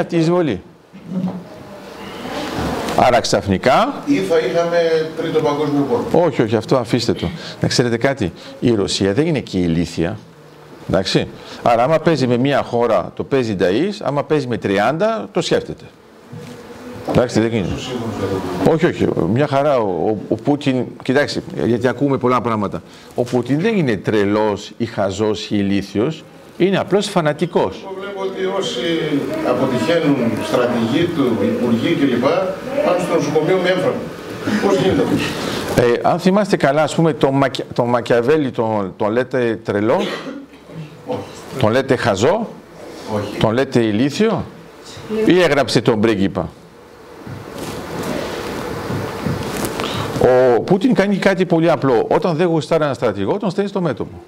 αυτή η εισβολή. Άρα ξαφνικά. Ή θα είχαμε τρίτο παγκόσμιο πόλεμο. Όχι, όχι, αυτό αφήστε το. Να ξέρετε κάτι, η Ρωσία δεν είναι και ηλίθια. Εντάξει. Άρα, άμα παίζει με μια χώρα, το παίζει νταΐς, άμα παίζει με 30, το σκέφτεται. Εντάξει, δεν γίνεται. Όχι, όχι. Μια χαρά. Ο, ο, ο Πούτιν, κοιτάξτε, γιατί ακούμε πολλά πράγματα. Ο Πούτιν δεν είναι τρελός ή χαζός ή ηλίθιος. Είναι απλώς φανατικός. Εγώ βλέπω ότι όσοι αποτυχαίνουν στρατηγοί του, υπουργοί κλπ. πάνε στο νοσοκομείο με έμφραγμα. Πώς γίνεται αυτό; Ε, αν θυμάστε καλά, ας πούμε, τον Μακια, το Μακιαβέλη τον, τον λέτε τρελό, τον λέτε χαζό, Όχι. τον λέτε ηλίθιο ή έγραψε τον πρίγκιπα; Ο Πούτιν κάνει κάτι πολύ απλό. Όταν δεν γουστάρει ένα στρατηγό, τον στέλνει στο μέτωπο.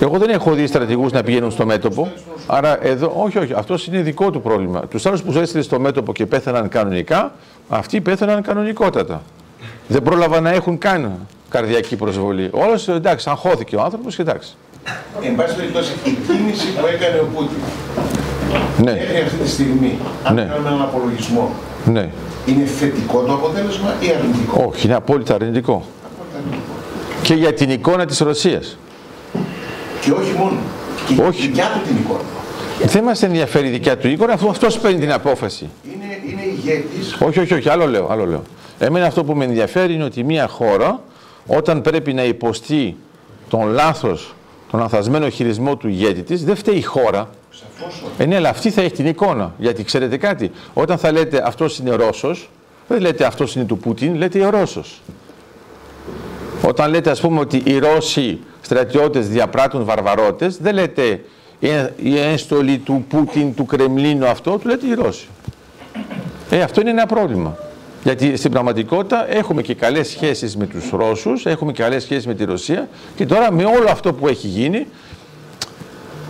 Εγώ δεν έχω δει στρατηγούς να πηγαίνουν στο μέτωπο. Άρα εδώ, όχι, όχι, αυτό είναι δικό του πρόβλημα. Τους άλλους που έστειλε στο μέτωπο και πέθαναν κανονικά, αυτοί πέθαναν κανονικότατα. Δεν πρόλαβαν να έχουν καν καρδιακή προσβολή. Όλο εντάξει, αγχώθηκε ο άνθρωπος και εντάξει. Εν πάση περιπτώσει, η κίνηση που έκανε ο Πούτιν Ναι, μέχρι αυτή τη στιγμή, αν Ναι. κάνουμε έναν απολογισμό, ναι. είναι θετικό το αποτέλεσμα ή αρνητικό; Όχι, είναι απόλυτα αρνητικό. Και για την εικόνα της Ρωσίας. Και όχι μόνο. Και Όχι. η δικιά του την εικόνα. Δεν μας ενδιαφέρει η δικιά του εικόνα, αφού αυτός παίρνει την απόφαση. Είναι, είναι ηγέτης Όχι, όχι, όχι, άλλο λέω, άλλο λέω. Εμένα αυτό που με ενδιαφέρει είναι ότι μια χώρα όταν πρέπει να υποστεί τον λάθος, τον λανθασμένο χειρισμό του ηγέτη της, δεν φταίει η χώρα. σαφώς όχι. Ε, ναι, αλλά αυτή θα έχει την εικόνα. Γιατί ξέρετε κάτι, όταν θα λέτε αυτός είναι Ρώσος, δεν λέτε αυτός είναι του Πούτιν, λέτε ο Ρώσος. Όταν λέτε ας πούμε ότι οι Ρώσοι στρατιώτες διαπράττουν βαρβαρότητες, δεν λέτε «Ε, η ένστολη του Πούτιν, του Κρεμλίνου αυτό, του λέτε οι Ρώσοι. Ε, αυτό είναι ένα πρόβλημα. Γιατί στην πραγματικότητα έχουμε και καλές σχέσεις με τους Ρώσους, έχουμε και καλές σχέσεις με τη Ρωσία και τώρα με όλο αυτό που έχει γίνει,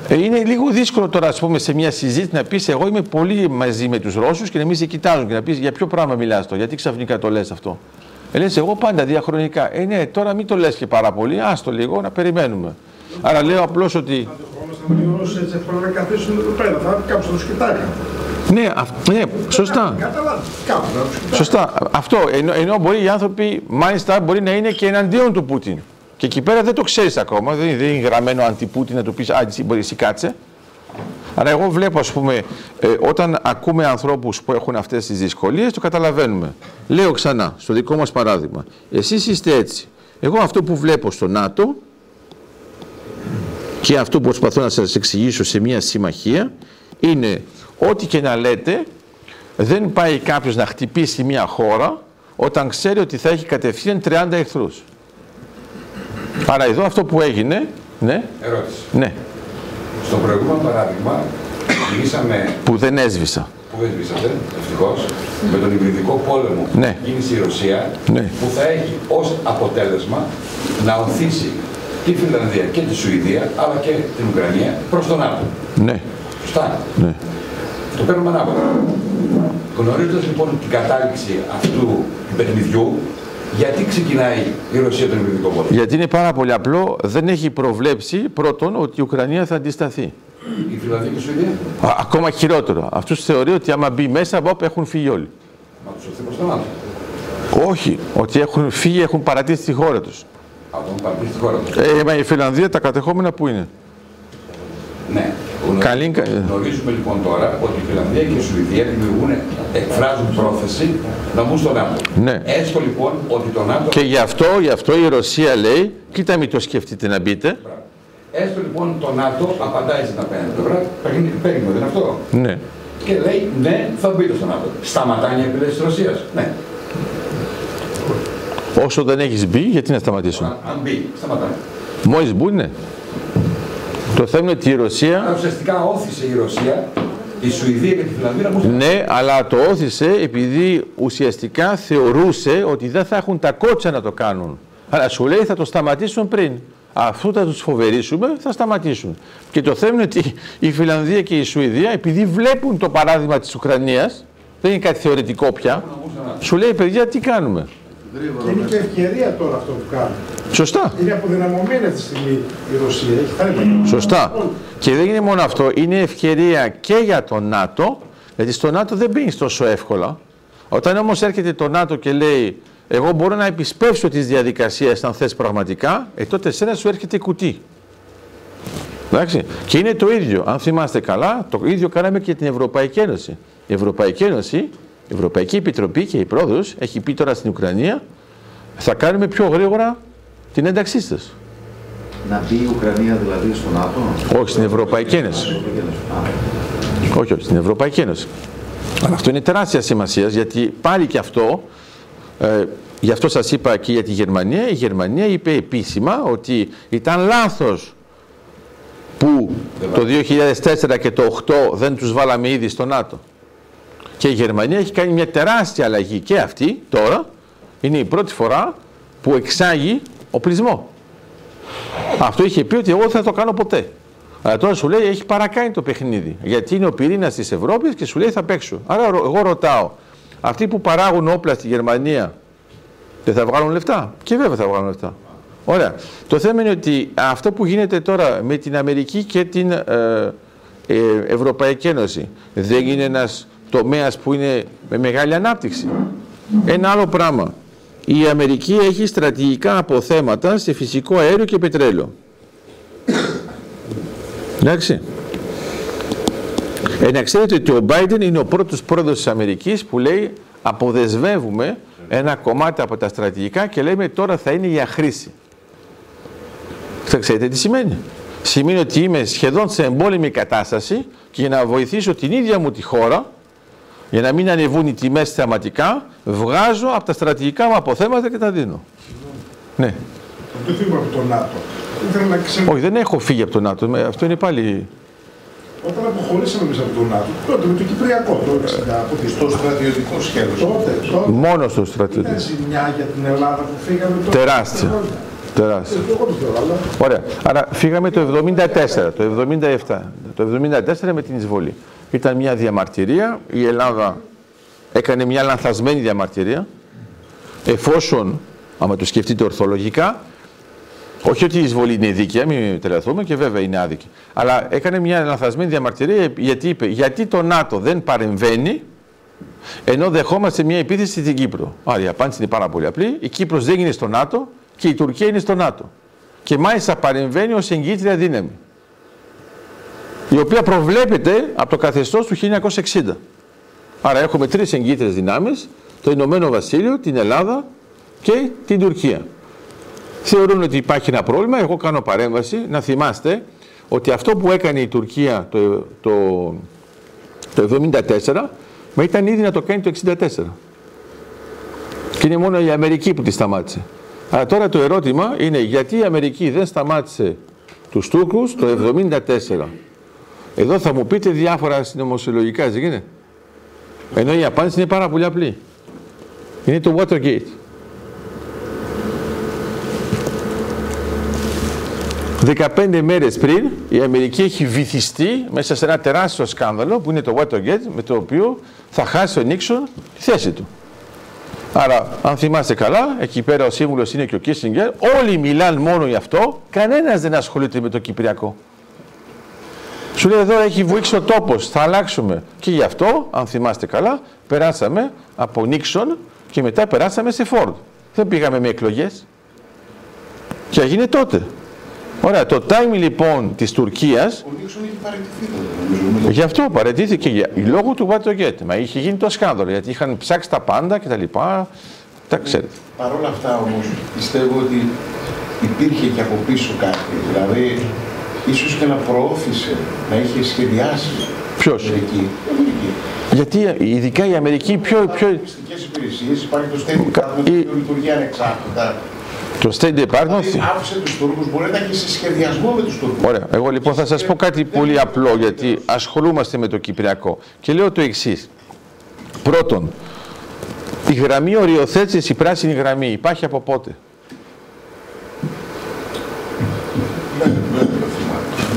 ε, είναι λίγο δύσκολο τώρα ας πούμε, σε μια συζήτηση να πεις εγώ είμαι πολύ μαζί με τους Ρώσους και να μην σε κοιτάζουν και να πεις για ποιο πράγμα μιλάς τώρα, γιατί ξαφνικά το λες αυτό. Ε, λες εγώ πάντα διαχρονικά. Ε, ναι, τώρα μην το λες και πάρα πολύ, άστο λίγο να περιμένουμε. Άρα λέω απλώς ότι χρόνο θα μιλήσω έτσι εύκολα να καθίσουν εδώ πέρα. Θα κάποιο θα του κοιτάει. ναι, αυ- ναι σωστά. Καταλάβει. Κάπου θα του κοιτάει. Σωστά. Αυτό. Ενώ, ενώ μπορεί οι άνθρωποι, μάλιστα, μπορεί να είναι και εναντίον του Πούτιν. Και εκεί πέρα δεν το ξέρεις ακόμα. Δεν, δεν είναι γραμμένο αντι-Πούτιν να του πεις Α, εσύ μπορεί, εσύ κάτσε. Αλλά εγώ βλέπω, ας πούμε, ε, όταν ακούμε ανθρώπους που έχουν αυτές τις δυσκολίες, το καταλαβαίνουμε. Λέω ξανά, στο δικό μας παράδειγμα, εσείς είστε έτσι. Εγώ αυτό που βλέπω στο ΝΑΤΟ και αυτό που προσπαθώ να σας εξηγήσω σε μια συμμαχία είναι ό,τι και να λέτε δεν πάει κάποιος να χτυπήσει μια χώρα όταν ξέρει ότι θα έχει κατευθείαν 30 εχθρούς. Άρα εδώ αυτό που έγινε, ναι, Ερώτηση. ναι, Στο προηγούμενο παράδειγμα, μιλήσαμε που δεν έσβησα. που δεν σβήσατε, ευτυχώς, με τον υβριδικό πόλεμο που Ναι. γίνει στη Ρωσία, Ναι. που θα έχει ως αποτέλεσμα να οθήσει τη Φιλανδία και τη Σουηδία, αλλά και την Ουκρανία προς τον ΝΑΤΟ. Ναι, Σωστά. ναι. Το παίρνουμε ανάποδα. Γνωρίζοντας λοιπόν την κατάληξη αυτού του παιχνιδιού, γιατί ξεκινάει η Ρωσία τον υβριδικό πόλεμο; Γιατί είναι πάρα πολύ απλό, δεν έχει προβλέψει πρώτον ότι η Ουκρανία θα αντισταθεί. Η Φιλανδία και η Σουηδία, Α, ακόμα χειρότερο. Αυτούς θεωρεί ότι άμα μπει μέσα, βόπ, έχουν φύγει όλοι. μα τους οθεί προ τον ΝΑΤΟ. Όχι, ότι έχουν φύγει, έχουν παρατήσει τη χώρα τους. Από τον παρατήσει στη χώρα τους. Ε, μα η Φιλανδία τα κατεχόμενα που είναι; Ναι. Καλή- Γνωρίζουμε λοιπόν τώρα ότι η Φιλανδία και η Σουηδία δημιουργούν, εκφράζουν πρόθεση να μπουν στο ΝΑΤΟ. Ναι. Έστω λοιπόν ότι το ΝΑΤΟ. Και γι' αυτό, γι' αυτό η Ρωσία λέει, κοίτα μην το σκεφτείτε να μπείτε. Έστω λοιπόν το ΝΑΤΟ απαντάει στην απέναντι πλευρά, παίρνει παίρνει, δεν είναι αυτό. Ναι. Και λέει ναι, θα μπείτε στο ΝΑΤΟ. Σταματάει η επιλέξη της Ρωσίας. Ναι. Όσο δεν έχεις μπει, γιατί να σταματήσουν; Αν, αν μπει, σταματάει. Μόλις μπουν, ναι. Το θέμα είναι ότι η Ρωσία, Άρα ουσιαστικά όθησε η Ρωσία, η Σουηδία και τη Φιλανδία να μπουν στο ΝΑΤΟ. ναι, αλλά το όθησε επειδή ουσιαστικά θεωρούσε ότι δεν θα έχουν τα κότσα να το κάνουν. Αλλά σου λέει θα το σταματήσουν πριν. Αφού θα τους φοβερήσουμε, θα σταματήσουν. Και το θέμα είναι ότι η Φιλανδία και η Σουηδία, επειδή βλέπουν το παράδειγμα της Ουκρανίας, δεν είναι κάτι θεωρητικό πια, σου λέει παιδιά τι κάνουμε; Και είναι και ευκαιρία τώρα αυτό που κάνουν. Σωστά. Είναι αποδυναμωμένη αυτή τη στιγμή η Ρωσία. Έχει θάρρυμα. Σωστά. Και δεν είναι μόνο αυτό, είναι ευκαιρία και για το ΝΑΤΟ, γιατί στο ΝΑΤΟ δεν μπαίνει τόσο εύκολα. Όταν όμως έρχεται το ΝΑΤΟ και λέει εγώ μπορώ να επισπεύσω τις διαδικασίες αν θες πραγματικά, ε, τότε σένα σου έρχεται κουτί. Εντάξει. Και είναι το ίδιο. Αν θυμάστε καλά, το ίδιο κάναμε και την Ευρωπαϊκή Ένωση. Η Ευρωπαϊκή Ένωση, η Ευρωπαϊκή Επιτροπή και η πρόεδρος έχει πει τώρα στην Ουκρανία θα κάνουμε πιο γρήγορα την ένταξή σας. Να μπει η Ουκρανία δηλαδή στο ΝΑΤΟ; Όχι, στην Ευρωπαϊκή Ένωση. Όχι, όχι, στην Ευρωπαϊκή Ένωση. Αλλά αυτό είναι τεράστια σημασία γιατί πάλι και αυτό, ε, γι' αυτό σας είπα και για τη Γερμανία, η Γερμανία είπε επίσημα ότι ήταν λάθος που το 2004 και το 2008 δεν τους βάλαμε ήδη στο ΝΑΤΟ. Και η Γερμανία έχει κάνει μια τεράστια αλλαγή και αυτή τώρα είναι η πρώτη φορά που εξάγει οπλισμό. Αυτό είχε πει ότι εγώ δεν θα το κάνω ποτέ. Αλλά τώρα σου λέει έχει παρακάνει το παιχνίδι. Γιατί είναι ο πυρήνας της Ευρώπης και σου λέει θα παίξω. Άρα εγώ ρωτάω, αυτοί που παράγουν όπλα στη Γερμανία δεν θα βγάλουν λεφτά; Και βέβαια θα βγάλουν λεφτά. Ωραία. Το θέμα είναι ότι αυτό που γίνεται τώρα με την Αμερική και την ε, ε, Ευρωπαϊκή Ένωση δεν είναι ένας τομέας που είναι με μεγάλη ανάπτυξη. Ένα άλλο πράγμα. Η Αμερική έχει στρατηγικά αποθέματα σε φυσικό αέριο και πετρέλαιο. Εντάξει. Ε, να ξέρετε ότι ο Biden είναι ο πρώτος πρόεδρος της Αμερικής που λέει αποδεσβεύουμε ένα κομμάτι από τα στρατηγικά και λέμε τώρα θα είναι για χρήση. Θα ξέρετε τι σημαίνει. Σημαίνει ότι είμαι σχεδόν σε εμπόλεμη κατάσταση και για να βοηθήσω την ίδια μου τη χώρα, για να μην ανεβούν οι τιμές θεαματικά, βγάζω από τα στρατηγικά μου αποθέματα και τα δίνω. Ναι. Δεν φύγω από το ΝΑΤΟ. Ήθελα να ξέρω. Όχι, δεν έχω φύγει από το ΝΑΤΟ. Με- Αυτό είναι πάλι. Όταν αποχωρήσαμε εμείς από το ΝΑΤΟ, τότε με το Κυπριακό, το 60, από τη Στο στρατιωτικό σχέδιο. τότε, τότε. Μόνο στο Ήταν στρατιωτικό. ζημιά για την Ελλάδα που φύγαμε τότε. Τεράστια. Τεράστια. Ε, Εγώ το θεωρώ, αλλά Ωραία. Άρα φύγαμε το 74, το 77. Το 74 με την εισβολή. Ήταν μια διαμαρτυρία. Η Ελλάδα έκανε μια λανθασμένη διαμαρτυρία. Εφόσον, άμα το σκεφτείτε ορθολογικά, όχι ότι η εισβολή είναι δίκαια, μην τρελαθούμε και βέβαια είναι άδικη. Αλλά έκανε μια λανθασμένη διαμαρτυρία γιατί είπε γιατί το ΝΑΤΟ δεν παρεμβαίνει ενώ δεχόμαστε μια επίθεση στην Κύπρο. Άρα η απάντηση είναι πάρα πολύ απλή. Η Κύπρος δεν είναι στο ΝΑΤΟ και η Τουρκία είναι στο ΝΑΤΟ. Και μάλιστα παρεμβαίνει ως εγγύτρια δύναμη. Η οποία προβλέπεται από το καθεστώς του 1960. Άρα έχουμε τρεις εγγύτριες δυνάμεις, το Ηνωμένο Βασίλειο, την Ελλάδα και την Τουρκία. Θεωρούν ότι υπάρχει ένα πρόβλημα, εγώ κάνω παρέμβαση, να θυμάστε ότι αυτό που έκανε η Τουρκία το, το, το 1974, μα ήταν ήδη να το κάνει το 1964. Και είναι μόνο η Αμερική που τη σταμάτησε. Αλλά τώρα το ερώτημα είναι γιατί η Αμερική δεν σταμάτησε τους Τούρκους το 1974. Εδώ θα μου πείτε διάφορα συνωμοσιολογικά, δεν είναι. Ενώ η απάντηση είναι πάρα πολύ απλή. Είναι το Watergate. 15 μέρες πριν η Αμερική έχει βυθιστεί μέσα σε ένα τεράστιο σκάνδαλο που είναι το Watergate με το οποίο θα χάσει ο Νίξον τη θέση του. Άρα, αν θυμάστε καλά, εκεί πέρα ο σύμβουλος είναι και ο Κίσιγκερ, όλοι μιλάνε μόνο για αυτό, κανένας δεν ασχολείται με το Κυπριακό. Σου λέει εδώ έχει βουήξει ο τόπος, θα αλλάξουμε. Και γι' αυτό, αν θυμάστε καλά, περάσαμε από Νίξον και μετά περάσαμε σε Φόρντ. Δεν πήγαμε με εκλογές. Και έγινε τότε. Ωραία, το time λοιπόν της Τουρκίας, Ο Νίξον έχει παραιτηθεί τότε, νομίζω. γι' αυτό παρετήθηκε για, λόγω του Watergate. Μα είχε γίνει το σκάνδαλο, γιατί είχαν ψάξει τα πάντα και τα λοιπά. Τα ξέρετε. Παρ' όλα αυτά όμως πιστεύω ότι υπήρχε και από πίσω κάτι. Δηλαδή, ίσως και να προώθησε, να είχε σχεδιάσει Ποιος; η Αμερική. Η Αμερική. Γιατί ειδικά η Αμερική πιο, πιο, Υπάρχουν μυστικές υπηρεσίες, υπάρχει το State Κα- Department η- που λειτουργεί ανεξάρτητα. Το State Department Δηλαδή, άφησε τους Τούρκους, μπορεί να έχει σε σχεδιασμό με τους Τούρκους. Ωραία. Εγώ λοιπόν θα σας πω κάτι πολύ απλό γιατί ασχολούμαστε με το Κυπριακό και λέω το εξής. Πρώτον, η γραμμή οριοθέτησης, η πράσινη γραμμή υπάρχει από πότε;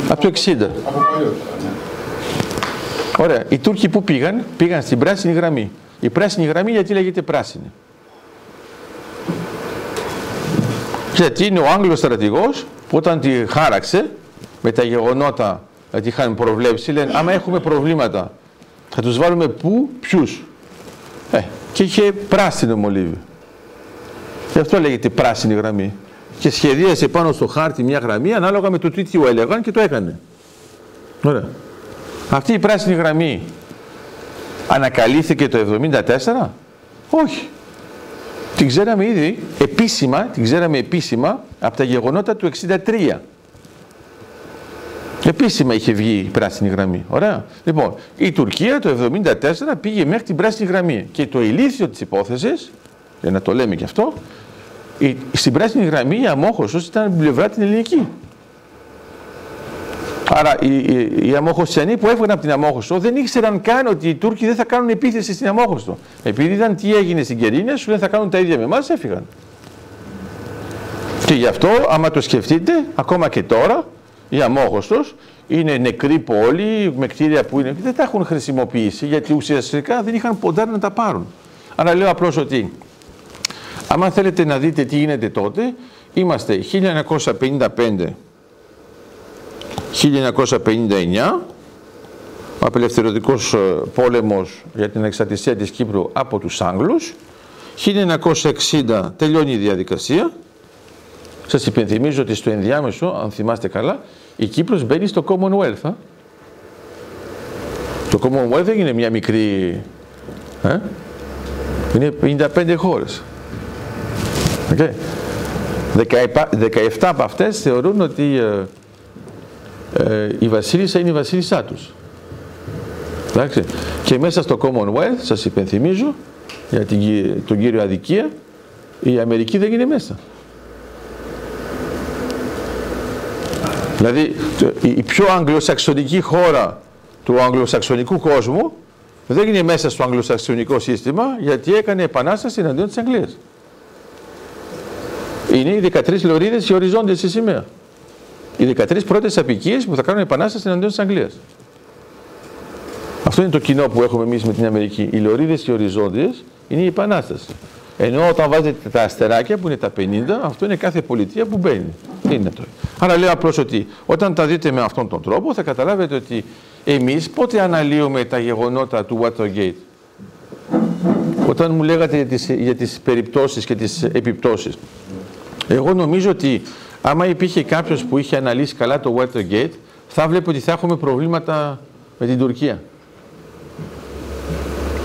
Από το 60. Από παλιότερα, ναι. Ωραία. Οι Τούρκοι που πήγαν, πήγαν στην πράσινη γραμμή. Η πράσινη γραμμή γιατί λέγεται πράσινη; Γιατί είναι ο Άγγλος στρατηγός που όταν τη χάραξε με τα γεγονότα γιατί είχαν προβλέψει, λένε άμα έχουμε προβλήματα θα τους βάλουμε πού, ποιους. Ε, και είχε πράσινο μολύβι. Γι' αυτό λέγεται πράσινη γραμμή. Και σχεδίασε πάνω στο χάρτη μια γραμμή ανάλογα με το τι του έλεγαν και το έκανε. Ωραία. Αυτή η πράσινη γραμμή ανακαλύφθηκε το 1974. Όχι. Την ξέραμε ήδη επίσημα, την ξέραμε επίσημα από τα γεγονότα του 63. Επίσημα είχε βγει η πράσινη γραμμή. Ωραία. Λοιπόν, η Τουρκία το 1974 πήγε μέχρι την πράσινη γραμμή. Και το ηλίθιο της υπόθεσης, για να το λέμε και αυτό, η, στην πράσινη γραμμή η αμόχωσος ήταν από την πλευρά την ελληνική. Άρα οι, οι, οι αμόχωσιανοί που έφυγαν από την Αμόχωστο δεν ήξεραν καν ότι οι Τούρκοι δεν θα κάνουν επίθεση στην Αμόχωστο. Επειδή είδαν τι έγινε στην Κερίνια, σου λένε θα κάνουν τα ίδια με εμάς, έφυγαν. Και γι' αυτό, άμα το σκεφτείτε, ακόμα και τώρα, η Αμόχωστος είναι νεκρή πόλη, με κτίρια που είναι, δεν τα έχουν χρησιμοποιήσει γιατί ουσιαστικά δεν είχαν ποντάρει να τα πάρουν. Άρα λέω απλώς ότι, άμα θέλετε να δείτε τι γίνεται τότε, είμαστε 1955 1959 ο απελευθερωτικός ε, πόλεμος για την εξαρτησία της Κύπρου από τους Άγγλους 1960 τελειώνει η διαδικασία σας υπενθυμίζω ότι στο ενδιάμεσο, αν θυμάστε καλά, η Κύπρος μπαίνει στο Commonwealth. Α; Το Commonwealth δεν είναι μια μικρή... Ε; Είναι 55 χώρες. Okay. 17 από αυτές θεωρούν ότι ε, ε, η βασίλισσα είναι η βασίλισσά τους. Εντάξει. Και μέσα στο Commonwealth, σας υπενθυμίζω, για την, τον κύριο Αδικία, η Αμερική δεν είναι μέσα. Δηλαδή η πιο αγγλοσαξονική χώρα του αγγλοσαξονικού κόσμου δεν είναι μέσα στο αγγλοσαξονικό σύστημα γιατί έκανε επανάσταση εναντίον της Αγγλίας. Είναι οι 13 λωρίδες οι οριζόντιες στη σημαία. Οι 13 πρώτες απικίες που θα κάνουν επανάσταση εναντίον της Αγγλίας. Αυτό είναι το κοινό που έχουμε εμείς με την Αμερική. Οι λωρίδες οι οριζόντιες είναι η επανάσταση. Ενώ όταν βάζετε τα αστεράκια που είναι τα 50, αυτό είναι κάθε πολιτεία που μπαίνει. Είναι το. Άρα λέω απλώς ότι όταν τα δείτε με αυτόν τον τρόπο θα καταλάβετε ότι εμείς πότε αναλύουμε τα γεγονότα του Watergate. Όταν μου λέγατε για τις, για τις περιπτώσεις και τις επιπτώσεις. Εγώ νομίζω ότι άμα υπήρχε κάποιος που είχε αναλύσει καλά το Watergate θα βλέπει ότι θα έχουμε προβλήματα με την Τουρκία.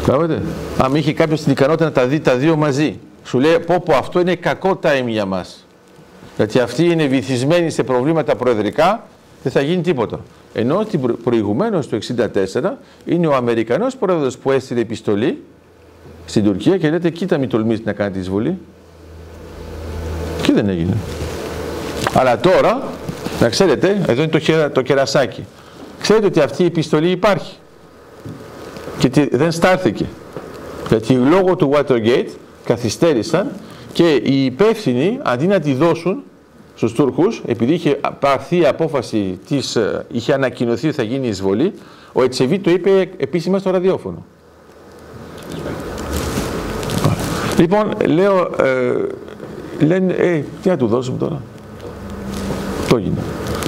Καταλάβετε. Αν είχε κάποιος την ικανότητα να τα δει τα δύο μαζί, σου λέει πω πω αυτό είναι κακό time για μας. Γιατί αυτοί είναι βυθισμένοι σε προβλήματα προεδρικά, δεν θα γίνει τίποτα. Ενώ προηγουμένως το 1964 είναι ο Αμερικανός πρόεδρος που έστειλε επιστολή στην Τουρκία και λέτε κοίτα μην τολμήσει να κάνει τη εισβολή. Και δεν έγινε. Αλλά τώρα, να ξέρετε, εδώ είναι το, το κερασάκι. Ξέρετε ότι αυτή η επιστολή υπάρχει και δεν στάρθηκε. Γιατί λόγω του Watergate καθυστέρησαν και οι υπεύθυνοι αντί να τη δώσουν στους Τούρκους, επειδή είχε πάρθει η απόφαση, της, ε, είχε ανακοινωθεί ότι θα γίνει εισβολή, ο Ετσεβί το είπε επίσημα στο ραδιόφωνο. Λοιπόν, λέω, ε, λένε, ε, τι να του δώσουμε τώρα; Το έγινε.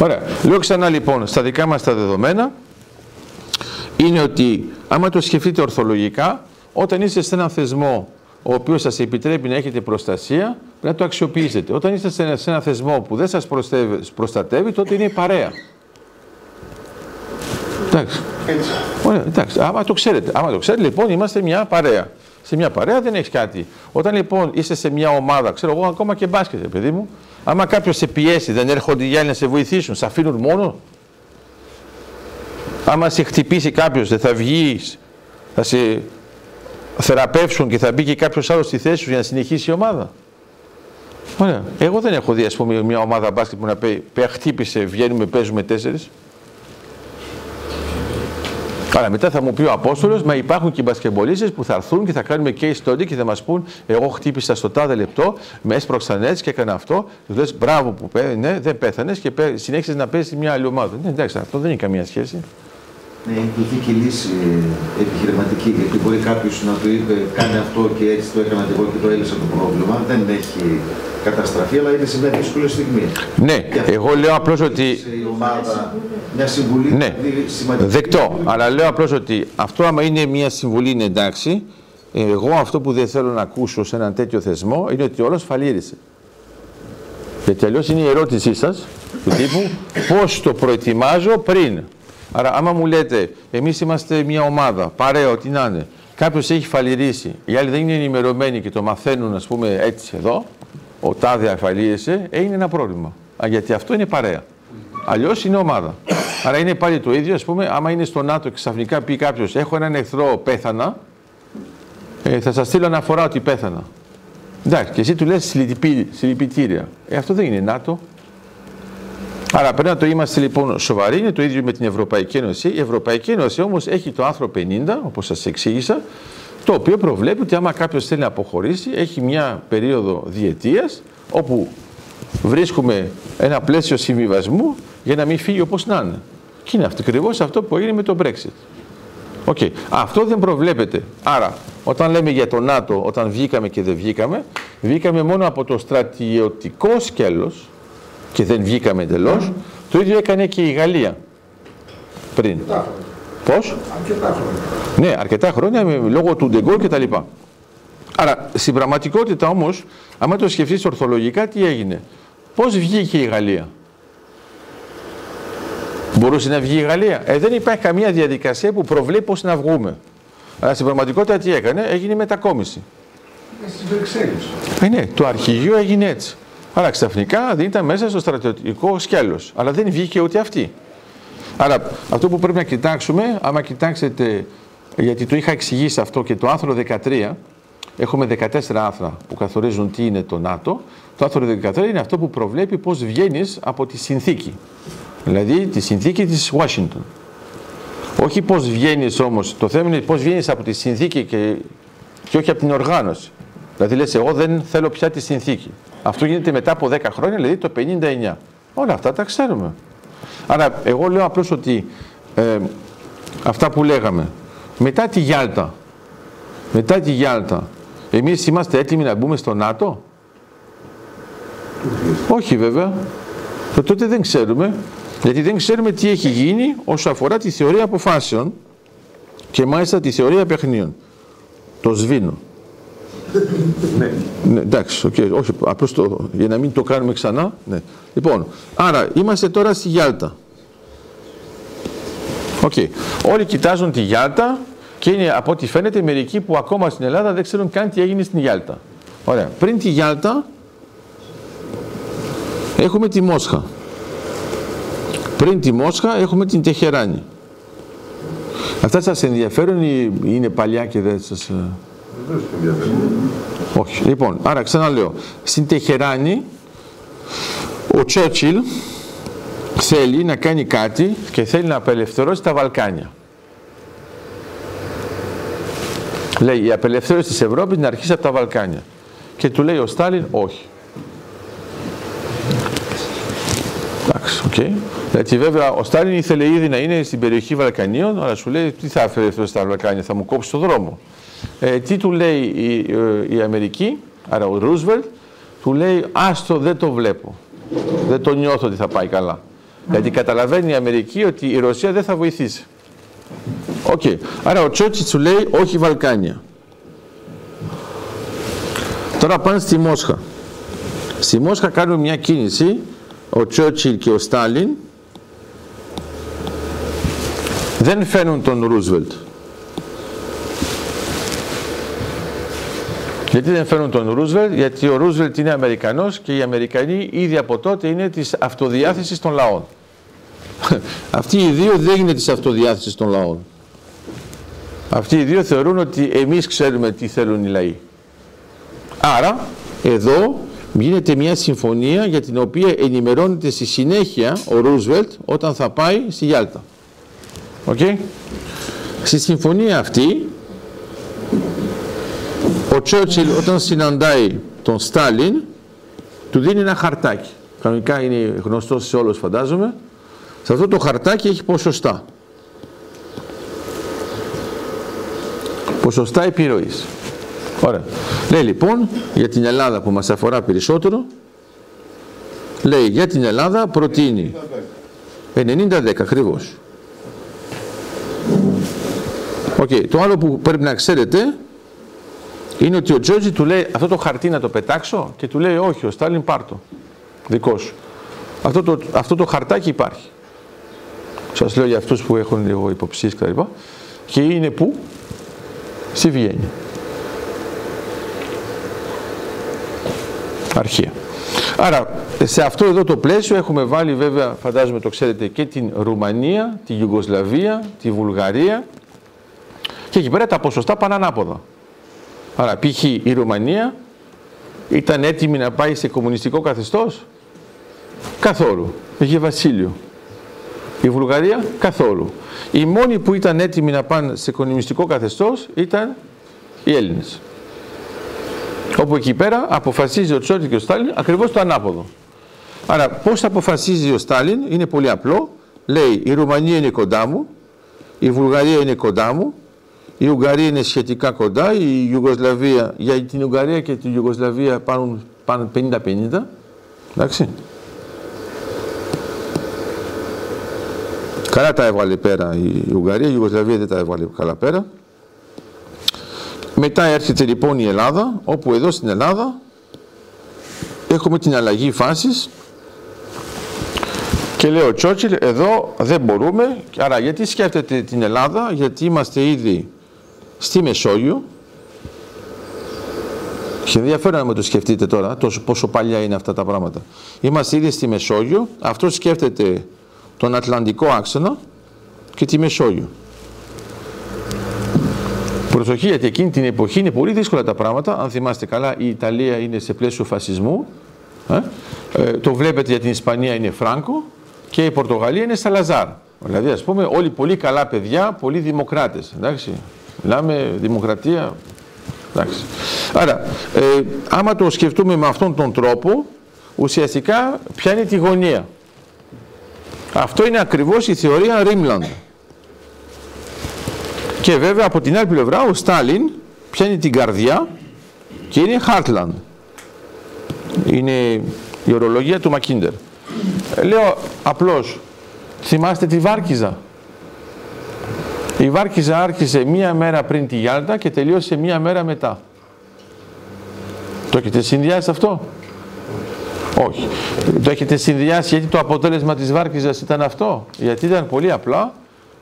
Ωραία. Λέω ξανά λοιπόν, στα δικά μας τα δεδομένα, είναι ότι άμα το σκεφτείτε ορθολογικά, όταν είστε σε έναν θεσμό ο οποίος σας επιτρέπει να έχετε προστασία, πρέπει να το αξιοποιήσετε. Όταν είστε σε ένα θεσμό που δεν σας προστατεύει, τότε είναι παρέα. Εντάξει. Ωραία, εντάξει. Άμα το ξέρετε. Άμα το ξέρετε, λοιπόν, είμαστε μια παρέα. Σε μια παρέα δεν έχεις κάτι. Όταν λοιπόν είστε σε μια ομάδα, ξέρω εγώ ακόμα και μπάσκετ, παιδί μου, άμα κάποιος σε πιέσει, δεν έρχονται οι άλλοι να σε βοηθήσουν, σε αφήνουν μόνο, άμα σε χτυπήσει κάποιος δεν θα βγεις, θα σε θεραπεύσουν και θα μπει και κάποιος άλλος στη θέση σου για να συνεχίσει η ομάδα. Ωραία. Εγώ δεν έχω δει ας πούμε μια ομάδα μπάσκετ που να πει χτύπησε, βγαίνουμε, παίζουμε τέσσερις. Αλλά μετά θα μου πει ο Απόστολος, μα υπάρχουν και οι μπασκεμπολίστες που θα έρθουν και θα κάνουμε case study και θα μας πούν εγώ χτύπησα στο τάδε λεπτό, με έσπρωξαν έτσι και έκανα αυτό. Του λες μπράβο που πέ, ναι, δεν πέθανες και συνέχισες να παίζεις μια άλλη ομάδα. Ναι, εντάξει, αυτό δεν έχει καμία σχέση. Ναι, η και λύση επιχειρηματική εκεί. Γιατί μπορεί κάποιος να του είπε κάνει αυτό και έτσι το έκανα και εγώ και το έλυσα το πρόβλημα. Δεν έχει καταστραφεί, αλλά είναι σε μια δύσκολη στιγμή. Ναι, εγώ λέω απλώς ότι... Η ομάδα, μια συμβουλή Ναι, δηλαδή, σημαντική. δεκτό. Αλλά λέω απλώς ότι αυτό άμα είναι μια συμβουλή είναι εντάξει. Εγώ αυτό που δεν θέλω να ακούσω σε έναν τέτοιο θεσμό είναι ότι όλος φαλήρισε. Γιατί αλλιώς είναι η ερώτησή σας του τύπου πώς το προετοιμάζω πριν. Άρα άμα μου λέτε εμείς είμαστε μια ομάδα, παρέα, ό,τι να είναι, κάποιος έχει φαλυρίσει, οι άλλοι δεν είναι ενημερωμένοι και το μαθαίνουν ας πούμε έτσι εδώ, ο τάδε αφαλίρισε, ε, είναι ένα πρόβλημα. Α, γιατί αυτό είναι παρέα. Αλλιώς είναι ομάδα. Άρα είναι πάλι το ίδιο, ας πούμε, άμα είναι στο ΝΑΤΟ και ξαφνικά πει κάποιος: Έχω έναν εχθρό, πέθανα, ε, θα σας στείλω αναφορά ότι πέθανα. Εντάξει, και εσύ του λες συλληπιτήρια. Ε, αυτό δεν είναι ΝΑΤΟ. Άρα πρέπει να το είμαστε λοιπόν σοβαροί, είναι το ίδιο με την Ευρωπαϊκή Ένωση. Η Ευρωπαϊκή Ένωση όμως έχει το άρθρο 50, όπως σας εξήγησα, το οποίο προβλέπει ότι άμα κάποιος θέλει να αποχωρήσει, έχει μια περίοδο διετίας όπου βρίσκουμε ένα πλαίσιο συμβιβασμού για να μην φύγει όπως να είναι. Και είναι ακριβώς αυτό που έγινε με το Brexit. Okay. Αυτό δεν προβλέπεται. Άρα, όταν λέμε για το ΝΑΤΟ, όταν βγήκαμε και δεν βγήκαμε, βγήκαμε μόνο από το στρατιωτικό σκέλος και δεν βγήκαμε εντελώς. Το ίδιο έκανε και η Γαλλία πριν. Αρκετά χρόνια. Πώς; Αρκετά χρόνια. Ναι, αρκετά χρόνια με- λόγω του Ντεγκόλ και τα λοιπά. Άρα, στην πραγματικότητα όμως, άμα το σκεφτείς ορθολογικά, τι έγινε; Πώς βγήκε η Γαλλία; Μπορούσε να βγει η Γαλλία; Ε, δεν υπάρχει καμία διαδικασία που προβλέπει πώς να βγούμε. Αλλά στην πραγματικότητα τι έκανε, έγινε η μετακόμιση. Είναι στις Βρυξέλλες. Ε, ναι, το αρχηγείο έγινε έτσι. Άρα ξαφνικά δεν ήταν μέσα στο στρατιωτικό σκέλος. Αλλά δεν βγήκε ούτε αυτή. Άρα αυτό που πρέπει να κοιτάξουμε, άμα κοιτάξετε, γιατί το είχα εξηγήσει αυτό και το άρθρο 13, έχουμε 14 άρθρα που καθορίζουν τι είναι το ΝΑΤΟ. Το άρθρο 13 είναι αυτό που προβλέπει πώς βγαίνεις από τη συνθήκη. Δηλαδή τη συνθήκη της Washington. Όχι πώς βγαίνεις όμως, το θέμα είναι πώς βγαίνεις από τη συνθήκη και, και όχι από την οργάνωση. Δηλαδή λες εγώ δεν θέλω πια τη συνθήκη. Αυτό γίνεται μετά από 10 χρόνια, δηλαδή το 59. Όλα αυτά τα ξέρουμε. Άρα εγώ λέω απλώς ότι ε, αυτά που λέγαμε, μετά τη Γιάλτα, μετά τη Γιάλτα, εμείς είμαστε έτοιμοι να μπούμε στο ΝΑΤΟ; Όχι βέβαια. Το τότε δεν ξέρουμε, γιατί δεν ξέρουμε τι έχει γίνει όσο αφορά τη θεωρία αποφάσεων και μάλιστα τη θεωρία παιχνίων. Το σβήνω. Ναι. ναι, εντάξει, οκ, όχι, απλώς το, για να μην το κάνουμε ξανά. Ναι. Λοιπόν, άρα είμαστε τώρα στη Γιάλτα. Οκ. Όλοι κοιτάζουν τη Γιάλτα και είναι από ό,τι φαίνεται μερικοί που ακόμα στην Ελλάδα δεν ξέρουν καν τι έγινε στην Γιάλτα. Ωραία. Πριν τη Γιάλτα έχουμε τη Μόσχα. Πριν τη Μόσχα έχουμε την Τεχεράνη. Αυτά σας ενδιαφέρουν ή είναι παλιά και δεν σας... ε, όχι. Λοιπόν, άρα ξαναλέω. Στην Τεχεράνη ο Τσέρτσιλ θέλει να κάνει κάτι και θέλει να απελευθερώσει τα Βαλκάνια. Λέει η απελευθέρωση της Ευρώπης να αρχίσει από τα Βαλκάνια. Και του λέει ο Στάλιν όχι. Εντάξει, οκ. Γιατί βέβαια ο Στάλιν ήθελε ήδη να είναι στην περιοχή Βαλκανίων, αλλά σου λέει τι θα αφαιρεθεί στα Βαλκάνια, θα μου κόψεις το δρόμο. Ε, τι του λέει η, ε, η Αμερική, άρα ο Ρούσβελτ, του λέει άστο δεν το βλέπω. Δεν το νιώθω ότι θα πάει καλά. Γιατί καταλαβαίνει η Αμερική ότι η Ρωσία δεν θα βοηθήσει. Οκ. Άρα ο Τσόρτσιλ του λέει όχι Βαλκάνια. Τώρα πάνε στη Μόσχα. Στη Μόσχα κάνουν μια κίνηση ο Τσόρτσιλ και ο Στάλιν δεν φαίνουν τον Ρούσβελτ. Γιατί δεν φέρνουν τον Ρούσβελτ, γιατί ο Ρούσβελτ είναι Αμερικανός και οι Αμερικανοί ήδη από τότε είναι της αυτοδιάθεσης των λαών. Αυτοί οι δύο δεν είναι της αυτοδιάθεσης των λαών. Αυτοί οι δύο θεωρούν ότι εμείς ξέρουμε τι θέλουν οι λαοί. Άρα, εδώ γίνεται μια συμφωνία για την οποία ενημερώνεται στη συνέχεια ο Ρούσβελτ όταν θα πάει στη Γιάλτα. Οκ; Στη συμφωνία αυτή ο Τσέρτσιλ όταν συναντάει τον Στάλιν του δίνει ένα χαρτάκι. Κανονικά είναι γνωστό σε όλους φαντάζομαι. Σε αυτό το χαρτάκι έχει ποσοστά. Ποσοστά επιρροής. Ωραία. Λέει λοιπόν για την Ελλάδα που μας αφορά περισσότερο, λέει για την Ελλάδα προτείνει 90-10 ακριβώς. Οκ. Το άλλο που πρέπει να ξέρετε είναι ότι ο Τσόρτσιλ του λέει αυτό το χαρτί να το πετάξω και του λέει όχι, ο Στάλιν πάρτο. Δικός σου. Αυτό το, αυτό το χαρτάκι υπάρχει. Σας λέω για αυτούς που έχουν λίγο υποψίες κτλ. Και είναι πού; Στη Βιέννη. Αρχεία. Άρα σε αυτό εδώ το πλαίσιο έχουμε βάλει βέβαια φαντάζομαι το ξέρετε και την Ρουμανία, τη Ιουγκοσλαβία, τη Βουλγαρία και εκεί πέρα τα ποσοστά πάνε ανάποδα. Άρα π.χ. η Ρουμανία ήταν έτοιμη να πάει σε κομμουνιστικό καθεστώς; Καθόλου. Είχε βασίλειο. Η Βουλγαρία; Καθόλου. Οι μόνοι που ήταν έτοιμοι να πάνε σε κομμουνιστικό καθεστώς ήταν οι Έλληνες. Όπου εκεί πέρα αποφασίζει ο Τσόρτ και ο Στάλιν ακριβώς το ανάποδο. Άρα πώς αποφασίζει ο Στάλιν είναι πολύ απλό. Λέει η Ρουμανία είναι κοντά μου, η Βουλγαρία είναι κοντά μου, η Ουγγαρία είναι σχετικά κοντά, η Ιουγκοσλαβία, για την Ουγγαρία και την Ιουγκοσλαβία πάνε, πάνε 50-50. Εντάξει. Καλά τα έβγαλε πέρα η Ουγγαρία, η Ιουγκοσλαβία δεν τα έβγαλε καλά πέρα. Μετά έρχεται λοιπόν η Ελλάδα, όπου εδώ στην Ελλάδα έχουμε την αλλαγή φάσης και λέει ο Τσότσιλ, εδώ δεν μπορούμε, άρα γιατί σκέφτεται την Ελλάδα, γιατί είμαστε ήδη στη Μεσόγειο και ενδιαφέρον να με το σκεφτείτε τώρα, τόσο πόσο παλιά είναι αυτά τα πράγματα. Είμαστε ήδη στη Μεσόγειο, αυτό σκέφτεται τον Ατλαντικό άξονα και τη Μεσόγειο. Προσοχή γιατί εκείνη την εποχή είναι πολύ δύσκολα τα πράγματα. Αν θυμάστε καλά η Ιταλία είναι σε πλαίσιο φασισμού. Ε; Ε, το βλέπετε για την Ισπανία είναι Φράγκο και η Πορτογαλία είναι Σαλαζάρ. Δηλαδή ας πούμε όλοι πολύ καλά παιδιά, πολύ δημοκράτες. Εντάξει. Μιλάμε δημοκρατία. Εντάξει. Άρα, ε, άμα το σκεφτούμε με αυτόν τον τρόπο, ουσιαστικά πιάνει τη γωνία. Αυτό είναι ακριβώς η θεωρία Ρίμλαντ. Και βέβαια από την άλλη πλευρά ο Στάλιν πιάνει την καρδιά και είναι Χάρτλαντ. Είναι η ορολογία του Μακίντερ. Ε, λέω απλώς, θυμάστε τη Βάρκιζα. Η Βάρκιζα άρχισε μία μέρα πριν τη Γιάλτα και τελείωσε μία μέρα μετά. Το έχετε συνδυάσει αυτό; Όχι. Το έχετε συνδυάσει γιατί το αποτέλεσμα της Βάρκιζας ήταν αυτό; Γιατί ήταν πολύ απλά.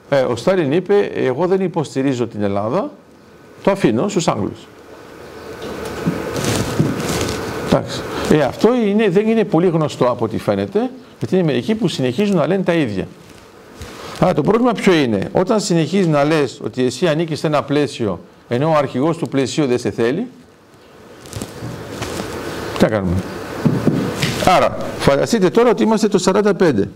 Ε, ο Στάλιν είπε εγώ δεν υποστηρίζω την Ελλάδα. Το αφήνω στους Άγγλους. Εντάξει. Ε, αυτό είναι, δεν είναι πολύ γνωστό από ό,τι φαίνεται, γιατί είναι μερικοί που συνεχίζουν να λένε τα ίδια. Άρα το πρόβλημα ποιο είναι, όταν συνεχίζεις να λες ότι εσύ ανήκεις σε ένα πλαίσιο, ενώ ο αρχηγός του πλαισίου δεν σε θέλει, τι να κάνουμε; Άρα, φανταστείτε τώρα ότι είμαστε το 45.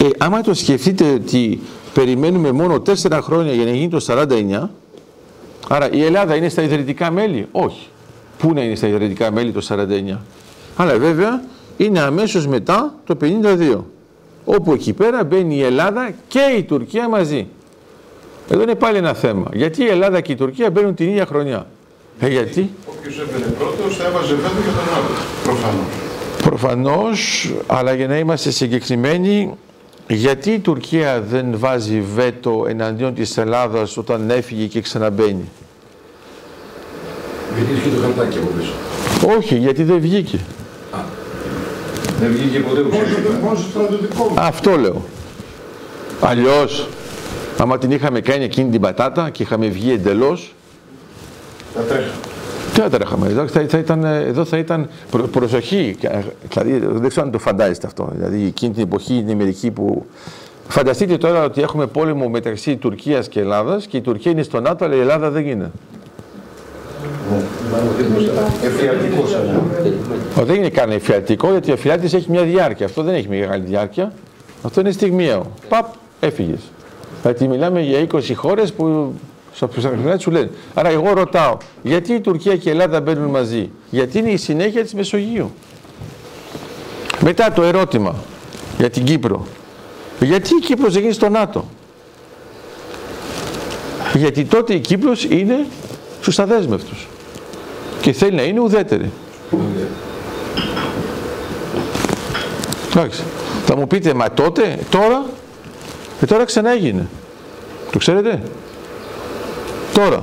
Ε, άμα το σκεφτείτε ότι περιμένουμε μόνο 4 χρόνια για να γίνει το 49, άρα η Ελλάδα είναι στα ιδρυτικά μέλη; Όχι. Πού να είναι στα ιδρυτικά μέλη το 49. Αλλά βέβαια είναι αμέσως μετά το 52. Όπου εκεί πέρα μπαίνει η Ελλάδα και η Τουρκία μαζί. Εδώ είναι πάλι ένα θέμα. Γιατί η Ελλάδα και η Τουρκία μπαίνουν την ίδια χρονιά; Ε, γιατί; Όποιος έμπαινε πρώτος θα έβαζε βέτο για τον άλλο. Προφανώς. Προφανώς, αλλά για να είμαστε συγκεκριμένοι, γιατί η Τουρκία δεν βάζει βέτο εναντίον της Ελλάδας όταν έφυγε και ξαναμπαίνει; Γιατί είχε το χαρτάκι από πίσω. Όχι, γιατί δεν βγήκε. Δεν βγήκε ποτέ ουσιαστικά. Μόνο στο στρατιωτικό. Αυτό λέω. Αλλιώς, άμα την είχαμε κάνει εκείνη την πατάτα και είχαμε βγει εντελώς, Θα τρέχα. τι θα τρέχαμε. Εδώ θα, θα ήταν, εδώ θα ήταν προ- προσοχή. Δηλαδή, δεν ξέρω αν το φαντάζεστε αυτό. Δηλαδή, εκείνη την εποχή είναι μερικοί που... Φανταστείτε τώρα ότι έχουμε πόλεμο μεταξύ Τουρκίας και Ελλάδας και η Τουρκία είναι στο ΝΑΤΟ, αλλά η Ελλάδα δεν είναι. Εφιαλτικός θα λέγαμε. Ο, δεν είναι καν εφιαλτικό, γιατί ο εφιάλτης έχει μια διάρκεια. Αυτό δεν έχει μεγάλη διάρκεια. Αυτό είναι στιγμιαίο. Παπ, έφυγες. Γιατί μιλάμε για 20 χώρες που στο ψηφιακό σου λένε. Άρα εγώ ρωτάω, γιατί η Τουρκία και η Ελλάδα μπαίνουν μαζί; Γιατί είναι η συνέχεια της Μεσογείου; Μετά το ερώτημα για την Κύπρο. Γιατί η Κύπρος δεν γίνει στο ΝΑΤΟ; Γιατί τότε η Κύπρος είναι στους αδέσμευτους και θέλει να είναι ουδέτερη. Εντάξει. Θα μου πείτε, μα τότε, τώρα, και τώρα ξανά έγινε. Το ξέρετε. Τώρα,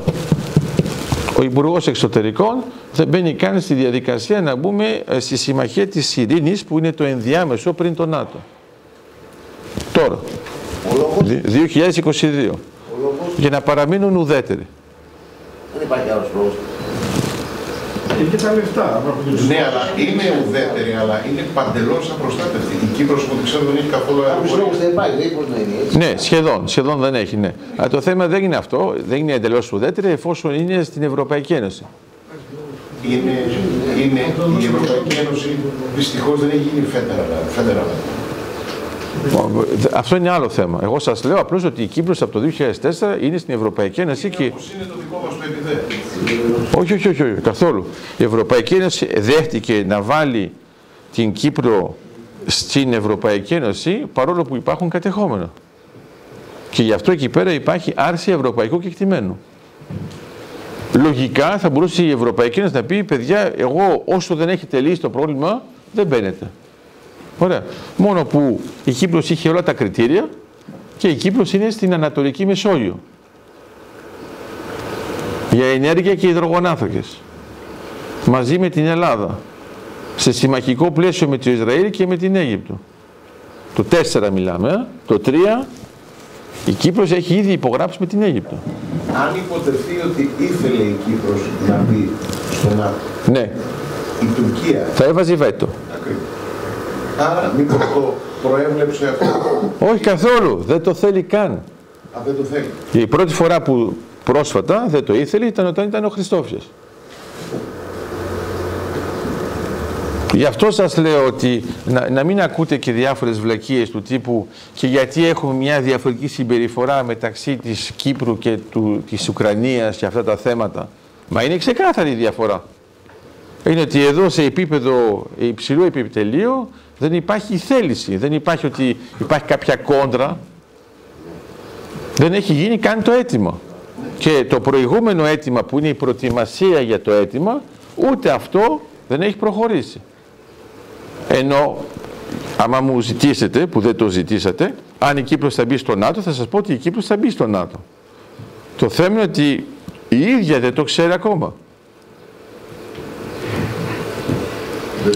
ο Υπουργός Εξωτερικών δεν μπαίνει καν στη διαδικασία να μπούμε ε, στη συμμαχία της ειρήνης που είναι το ενδιάμεσο πριν το ΝΑΤΟ. Τώρα. 2022. Για να παραμείνουν ουδέτεροι. Δεν υπάρχει άλλος λόγος. Είναι και τα λεφτά. Ναι, αλλά είναι ουδέτερη, αλλά είναι παντελώς απροστάτευτη. Η Κύπρος, από ό,τι ξέρω, δεν έχει καθόλου Άλλος αεροπορία. λόγος δεν υπάρχει, δεν μπορεί να είναι έτσι. Ναι, σχεδόν, σχεδόν δεν έχει, ναι. Αλλά το θέμα δεν είναι αυτό, δεν είναι εντελώς ουδέτερη εφόσον είναι στην Ευρωπαϊκή Ένωση. Είναι, είναι η Ευρωπαϊκή Ένωση, δυστυχώς δεν έχει γίνει federal. federal. Αυτό είναι άλλο θέμα. Εγώ σας λέω απλώς ότι η Κύπρος από το 2004 είναι στην Ευρωπαϊκή Ένωση και... Όπως είναι το δικό μας το επιδέ. Όχι, όχι, όχι, όχι, καθόλου. Η Ευρωπαϊκή Ένωση δέχτηκε να βάλει την Κύπρο στην Ευρωπαϊκή Ένωση παρόλο που υπάρχουν κατεχόμενα. Και γι' αυτό εκεί πέρα υπάρχει άρση ευρωπαϊκού κεκτημένου. Λογικά θα μπορούσε η Ευρωπαϊκή Ένωση να πει παιδιά, εγώ όσο δεν έχετε λύσει το πρόβλημα δεν μπαίνετε. Ωραία. Μόνο που η Κύπρος είχε όλα τα κριτήρια και η Κύπρος είναι στην Ανατολική Μεσόγειο. Για ενέργεια και υδρογονάνθρακες. Μαζί με την Ελλάδα. Σε συμμαχικό πλαίσιο με το Ισραήλ και με την Αίγυπτο. Το 4 μιλάμε. ε. Το 3 η Κύπρος έχει ήδη υπογράψει με την Αίγυπτο. Αν υποτεθεί ότι ήθελε η Κύπρος να μπει στο ΝΑΤΟ, Ναι. η Τουρκία, Θα έβαζε βέτο. ακριβώς. Άρα μήπως το προέβλεψε αυτό. Όχι καθόλου. Δεν το θέλει καν. Α, δεν το θέλει. Η πρώτη φορά που πρόσφατα δεν το ήθελε ήταν όταν ήταν ο Χριστόφιας. Γι' αυτό σας λέω ότι να, να μην ακούτε και διάφορες βλακίες του τύπου και γιατί έχουμε μια διαφορετική συμπεριφορά μεταξύ της Κύπρου και του, της Ουκρανίας και αυτά τα θέματα. Μα είναι ξεκάθαρη η διαφορά. Είναι ότι εδώ σε επίπεδο υψηλού επιτελείου δεν υπάρχει θέληση, δεν υπάρχει ότι υπάρχει κάποια κόντρα δεν έχει γίνει καν το αίτημα. Και το προηγούμενο αίτημα που είναι η προετοιμασία για το αίτημα, ούτε αυτό δεν έχει προχωρήσει. Ενώ, άμα μου ζητήσετε, που δεν το ζητήσατε, αν η Κύπρος θα μπει στο ΝΑΤΟ, θα σας πω ότι η Κύπρος θα μπει στο ΝΑΤΟ. Το θέμα είναι ότι η ίδια δεν το ξέρει ακόμα.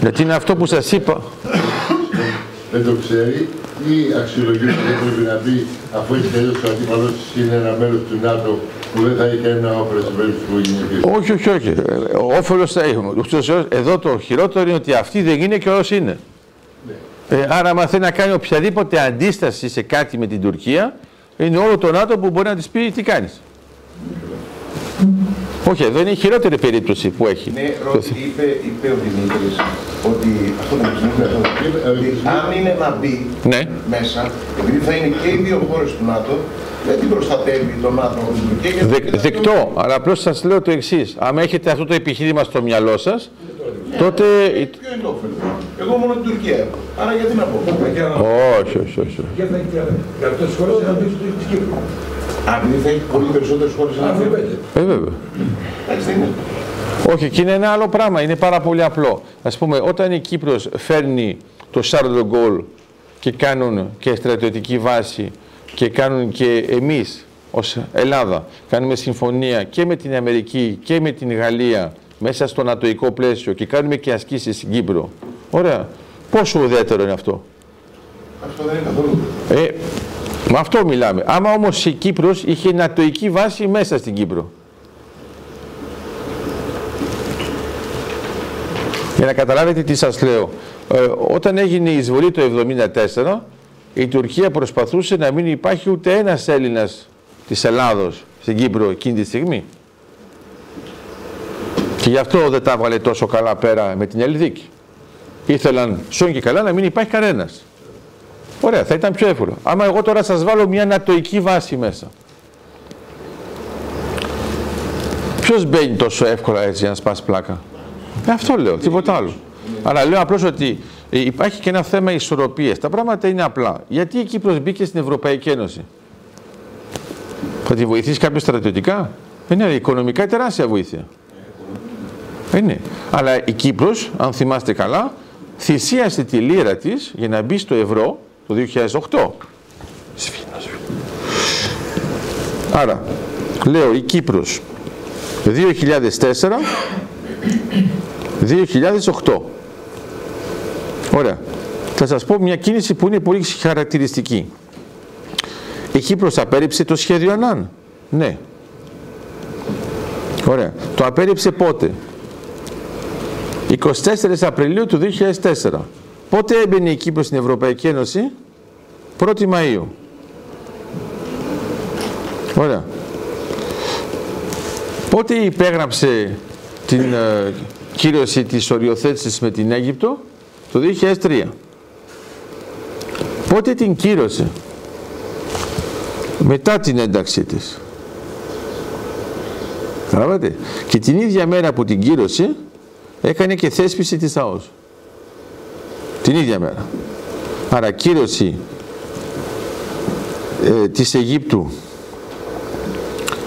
Γιατί είναι αυτό που σας είπα. δεν το ξέρει ή αξιολογεί ότι δεν πρέπει να μπει αφού έχει τελειώσει ο αντίπαλος είναι ένα μέρος του ΝΑΤΟ που δεν θα έχει κανένα όφελο σε περίπτωση που γίνει επίθεση. Όχι, όχι, όχι. Ε, Όφελος θα έχουμε. Ούτως ή άλλως, Εδώ το χειρότερο είναι ότι αυτή δεν είναι και όσοι είναι. Ε, άρα, άμα θέλει να κάνει οποιαδήποτε αντίσταση σε κάτι με την Τουρκία, είναι όλο το ΝΑΤΟ που μπορεί να της πει τι κάνεις. Όχι, εδώ είναι η χειρότερη περίπτωση που έχει. Ναι, Ρο, είπε, είπε ο Δημήτρης ότι αυτό δεν ξέρω. ότι αν είναι να μπει Ναι. μέσα, επειδή θα είναι και οι δύο χώρες του ΝΑΤΟ, δεν την προστατεύει το ΝΑΤΟ από την Τουρκία. γιατί Δεκ- δεν θα δεκτό, το- αλλά απλώς σας λέω το εξής. Αν έχετε αυτό το επιχείρημα στο μυαλό σας, τότε... Ποιο είναι το όφελος; Εγώ μόνο την Τουρκία έχω. Άρα γιατί να πω; Όχι, όχι, όχι. όχι. Και θα έχει για αυτές τις χώρες να μπει στην Κύπρο. Αν επειδή θα έχει πολύ περισσότερες χώρες να Αν μπει. δεν πέντε. Ε, βέβαια. Έτσι δεν είναι. Όχι, και είναι ένα άλλο πράγμα. Είναι πάρα πολύ απλό. Ας πούμε, όταν η Κύπρος φέρνει το Charles de Gaulle και κάνουν και στρατιωτική βάση και κάνουν και εμείς ως Ελλάδα κάνουμε συμφωνία και με την Αμερική και με την Γαλλία μέσα στο νατοϊκό πλαίσιο και κάνουμε και ασκήσεις στην Κύπρο. Ωραία. Πόσο ουδέτερο είναι αυτό; Αυτό δεν είναι καθόλου. Ε, με αυτό μιλάμε. Άμα όμως η Κύπρος είχε νατοϊκή βάση μέσα στην Κύπρο. Για να καταλάβετε τι σας λέω. Ε, όταν έγινε η εισβολή το 1974, η Τουρκία προσπαθούσε να μην υπάρχει ούτε ένας Έλληνας της Ελλάδος στην Κύπρο εκείνη τη στιγμή. Και γι' αυτό δεν τα έβαλε τόσο καλά πέρα με την Ελδίκη. Ήθελαν σόν και καλά να μην υπάρχει κανένας. Ωραία, θα ήταν πιο εύκολο. Άμα εγώ τώρα σας βάλω μια νατοϊκή βάση μέσα. Ποιος μπαίνει τόσο εύκολα έτσι για να σπάσει πλάκα; Ε, αυτό λέω, τίποτα άλλο. Αλλά λέω απλώς ότι ε, υπάρχει και ένα θέμα ισορροπίας. Τα πράγματα είναι απλά. Γιατί η Κύπρος μπήκε στην Ευρωπαϊκή Ένωση; Θα τη βοηθήσει κάποιος στρατιωτικά; Είναι οικονομικά τεράστια βοήθεια. Είναι. Αλλά η Κύπρος, αν θυμάστε καλά, θυσίασε τη λίρα της για να μπει στο ευρώ το 2008. Άρα, λέω η Κύπρος 2004-2008. Ωραία. Θα σας πω μια κίνηση που είναι πολύ χαρακτηριστική. Η Κύπρος απέρριψε το σχέδιο ΑΝΑΝ. Ναι. Ωραία. Το απέρριψε πότε; 24 Απριλίου του 2004. Πότε έμπαινε η Κύπρος στην Ευρωπαϊκή Ένωση; 1η Μαΐου. Ωραία. Πότε υπέγραψε την ε, κύρωση της οριοθέτησης με την Αίγυπτο; Το 2003. Πότε την κύρωσε; Μετά την ένταξή της. Καταλάβατε; Και την ίδια μέρα που την κύρωσε έκανε και θέσπιση της ΑΟΣ. Την ίδια μέρα. Άρα κύρωση ε, της Αιγύπτου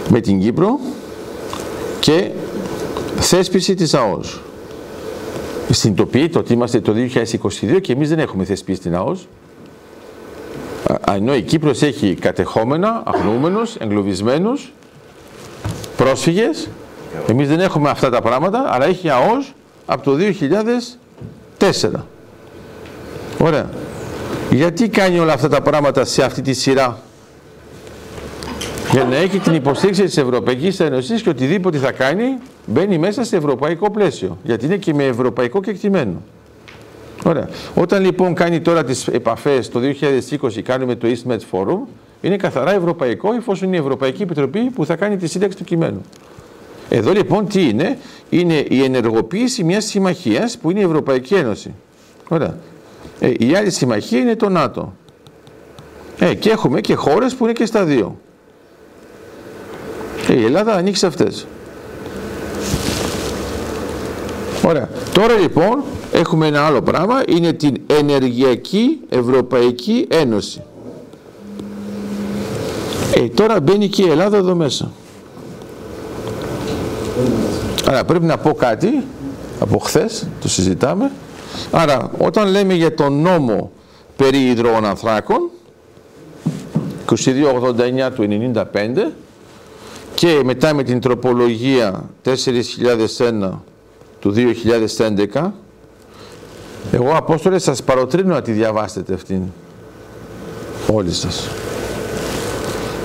με την Κύπρο και θέσπιση της ΑΟΣ. Συνειδητοποιείτε ότι είμαστε το 2022 και εμείς δεν έχουμε θεσπίσει την ΑΟΣ. Ενώ η Κύπρος έχει κατεχόμενα, αγνοούμενους, εγκλωβισμένους, πρόσφυγες. Εμείς δεν έχουμε αυτά τα πράγματα, αλλά έχει ΑΟΣ από το 2004. Ωραία. Γιατί κάνει όλα αυτά τα πράγματα σε αυτή τη σειρά; Για να έχει την υποστήριξη της Ευρωπαϊκής Ένωσης και οτιδήποτε θα κάνει μπαίνει μέσα σε ευρωπαϊκό πλαίσιο. Γιατί είναι και με ευρωπαϊκό κεκτημένο. Ωραία. Όταν λοιπόν κάνει τώρα τις επαφές το 2020 κάνουμε το EastMed Forum είναι καθαρά ευρωπαϊκό εφόσον είναι η Ευρωπαϊκή Επιτροπή που θα κάνει τη σύνταξη του κειμένου. Εδώ λοιπόν τι είναι, είναι η ενεργοποίηση μιας συμμαχίας που είναι η Ευρωπαϊκή Ένωση. Ωραία. Ε, η άλλη συμμαχία είναι το ΝΑΤΟ. Ε, και έχουμε και χώρες που είναι και στα δύο. Ε, η Ελλάδα ανοίξει αυτές. Ωραία. Τώρα λοιπόν έχουμε ένα άλλο πράγμα, είναι την Ενεργειακή Ευρωπαϊκή Ένωση. Ε, τώρα μπαίνει και η Ελλάδα εδώ μέσα. Άρα πρέπει να πω κάτι, από χθες το συζητάμε. Άρα όταν λέμε για τον νόμο περί υδρογονανθράκων, 2289 του 95 και μετά με την τροπολογία 4001 του 2011 εγώ Απόστολε σας παροτρύνω να τη διαβάσετε αυτήν όλοι σας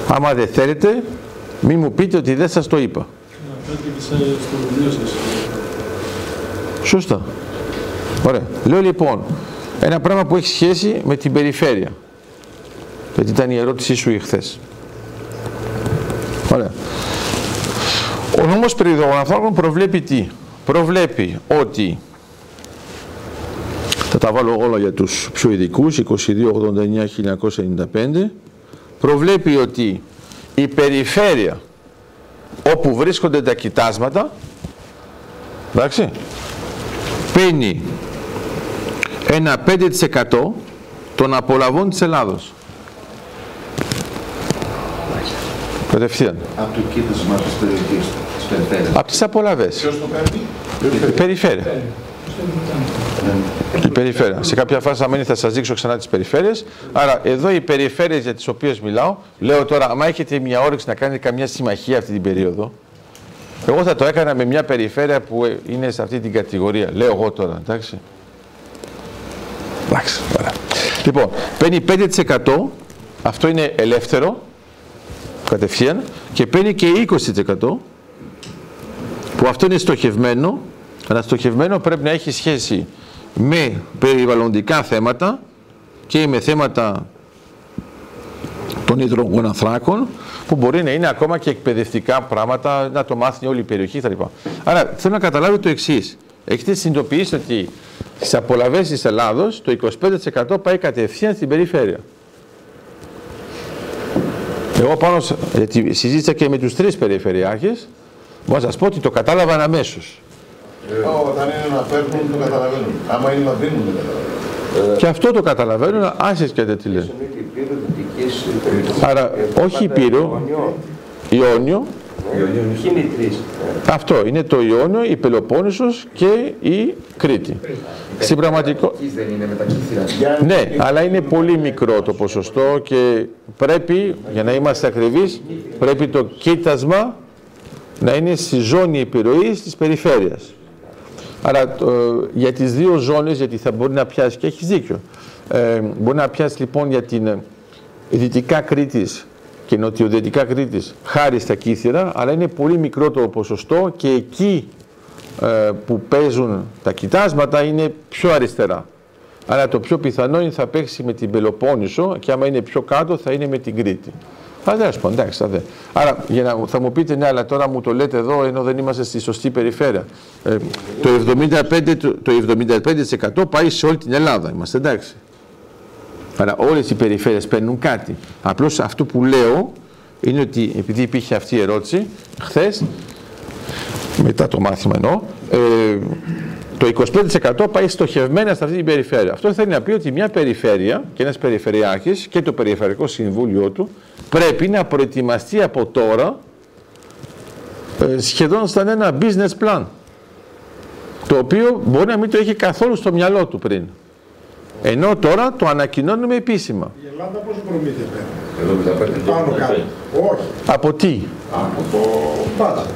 άμα δεν θέλετε μη μου πείτε ότι δεν σας το είπα Σωστά. Ωραία. Λέω λοιπόν, ένα πράγμα που έχει σχέση με την περιφέρεια. Γιατί ήταν η ερώτησή σου εχθές. Ωραία. Ο νόμος περί προβλέπει τι; Προβλέπει ότι θα τα βάλω όλα για τους πιο ειδικούς, 2289-1995, προβλέπει ότι η περιφέρεια όπου βρίσκονται τα κοιτάσματα, εντάξει, παίρνει ένα 5% των απολαβών της Ελλάδος. Κατευθείαν. Από το κοίτασμα της περιοχής, της περιφέρειας. Από τις απολαβές. Ποιος το κάνει; Η περιφέρεια. Η περιφέρεια. Σε κάποια φάση, αν θα σας δείξω ξανά τις περιφέρειες. Άρα, εδώ οι περιφέρειες για τις οποίες μιλάω, λέω τώρα, άμα έχετε μια όρεξη να κάνετε καμιά συμμαχία αυτή την περίοδο, εγώ θα το έκανα με μια περιφέρεια που είναι σε αυτή την κατηγορία. Λέω εγώ τώρα, εντάξει. Εντάξει, ωραία. Λοιπόν, παίρνει 5%, αυτό είναι ελεύθερο, κατευθείαν, και παίρνει και 20%, που αυτό είναι στοχευμένο, αλλά στοχευμένο πρέπει να έχει σχέση με περιβαλλοντικά θέματα και με θέματα των υδρογοναθράκων που μπορεί να είναι ακόμα και εκπαιδευτικά πράγματα, να το μάθει όλη η περιοχή κτλ. Άρα θέλω να καταλάβετε το εξής. Έχετε συνειδητοποιήσει ότι στις απολαυές της Ελλάδος το 25% πάει κατευθείαν στην περιφέρεια. Εγώ πάνω, γιατί συζήτησα και με τους τρεις περιφερειάρχες, μπορώ να σας πω ότι το κατάλαβαν αμέσως. Όταν είναι να παίρνουν, το καταλαβαίνουν. Άμα είναι να δίνουν, το καταλαβαίνουν. Και αυτό το καταλαβαίνουν, άσχετ και τι λένε. Άρα, όχι Υπήρου, Ιόνιο. Ποιοι είναι οι τρεις. Αυτό είναι το Ιόνιο, η Πελοπόννησος και η Κρήτη. Στην πραγματικό... δεν είναι μετακύθυρα. Ναι, αλλά είναι πολύ μικρό το ποσοστό και πρέπει, για να είμαστε ακριβείς, πρέπει το κοίτασμα να είναι στη ζώνη επιρροής της περιφέρειας. Άρα το- για τις δύο ζώνες, γιατί θα μπορεί να πιάσει και έχεις δίκιο, ε, μπορεί να πιάσει λοιπόν για την ε, δυτικά Κρήτης και νοτιοδυτικά Κρήτης χάρη στα κύθυρα, αλλά είναι πολύ μικρό το ποσοστό και εκεί ε, που παίζουν τα κοιτάσματα είναι πιο αριστερά. Άρα το πιο πιθανό είναι θα παίξει με την Πελοπόννησο και άμα είναι πιο κάτω θα είναι με την Κρήτη. Θα δες πω, εντάξει, θα δε. Άρα για να, θα μου πείτε ναι, αλλά τώρα μου το λέτε εδώ ενώ δεν είμαστε στη σωστή περιφέρεια. Ε, το, 75, το, το 75% πάει σε όλη την Ελλάδα, είμαστε εντάξει. Άρα όλες οι περιφέρειες παίρνουν κάτι. Απλώς αυτό που λέω είναι ότι επειδή υπήρχε αυτή η ερώτηση χθες, μετά το μάθημα εννοώ, ε, το 25% πάει στοχευμένα σε αυτή την περιφέρεια. Αυτό θέλει να πει ότι μια περιφέρεια και ένας περιφερειάρχης και το περιφερειακό συμβούλιο του πρέπει να προετοιμαστεί από τώρα ε, σχεδόν σαν ένα business plan το οποίο μπορεί να μην το έχει καθόλου στο μυαλό του πριν. Ενώ τώρα το ανακοινώνουμε επίσημα. Η Ελλάδα πόσο προμήθεια παίρνει. Πάνω κάτω. Όχι. Από τι; Από το budget.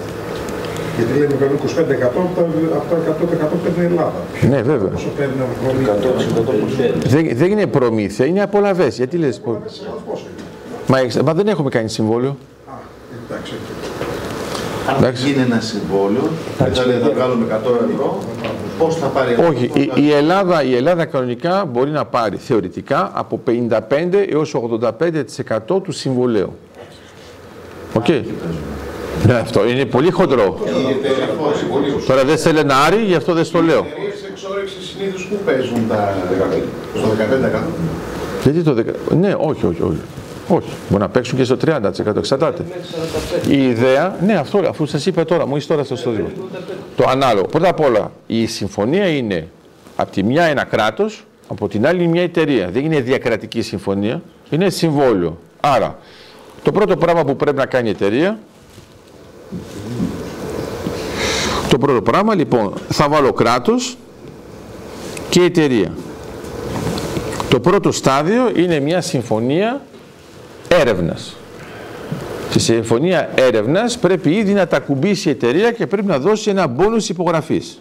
Γιατί λέμε περνούν 25% από το- από το 100% παίρνει η Ελλάδα. Ναι, βέβαια. Πόσο παίρνει από προμήθεια. Δεν, δεν είναι προμήθεια, είναι απολαβές. Γιατί λες, πω- Πόσο είναι; Μα, έχεις- μα δεν έχουμε κάνει συμβόλαιο. Α, εντάξει. Αν Εντάξει. γίνει ένα συμβόλαιο, θα λέει θα βγάλουμε 100 ευρώ, πώς θα πάρει αυτό Όχι, το η, η, Ελλάδα, η Ελλάδα κανονικά μπορεί να πάρει θεωρητικά από 55 έως 85% του συμβολέου. Οκ. Ναι, αυτό είναι πολύ χοντρό. Τώρα δεν σε λένε Άρη, γι' αυτό δεν στο λέω. εταιρείες εξόρυξης συνήθως που παίζουν τα 15%. Στο 15%. Γιατί το 10... Ναι, όχι, όχι, όχι. Όχι, μπορεί να παίξουν και στο 30%, εξαρτάται. Η ιδέα, ναι, αυτό, αφού σας είπα τώρα, μου είσαι τώρα στο στόδιο. Το ανάλογο. Πρώτα απ' όλα, η συμφωνία είναι από τη μια ένα κράτος, από την άλλη μια εταιρεία. Δεν είναι διακρατική συμφωνία, είναι συμβόλαιο. Άρα, το πρώτο πράγμα που πρέπει να κάνει η εταιρεία, το πρώτο πράγμα, λοιπόν, θα βάλω κράτος και εταιρεία. Το πρώτο στάδιο είναι μια συμφωνία έρευνας. Στη συμφωνία έρευνας πρέπει ήδη να τα κουμπίσει η εταιρεία και πρέπει να δώσει ένα μπόνους υπογραφής.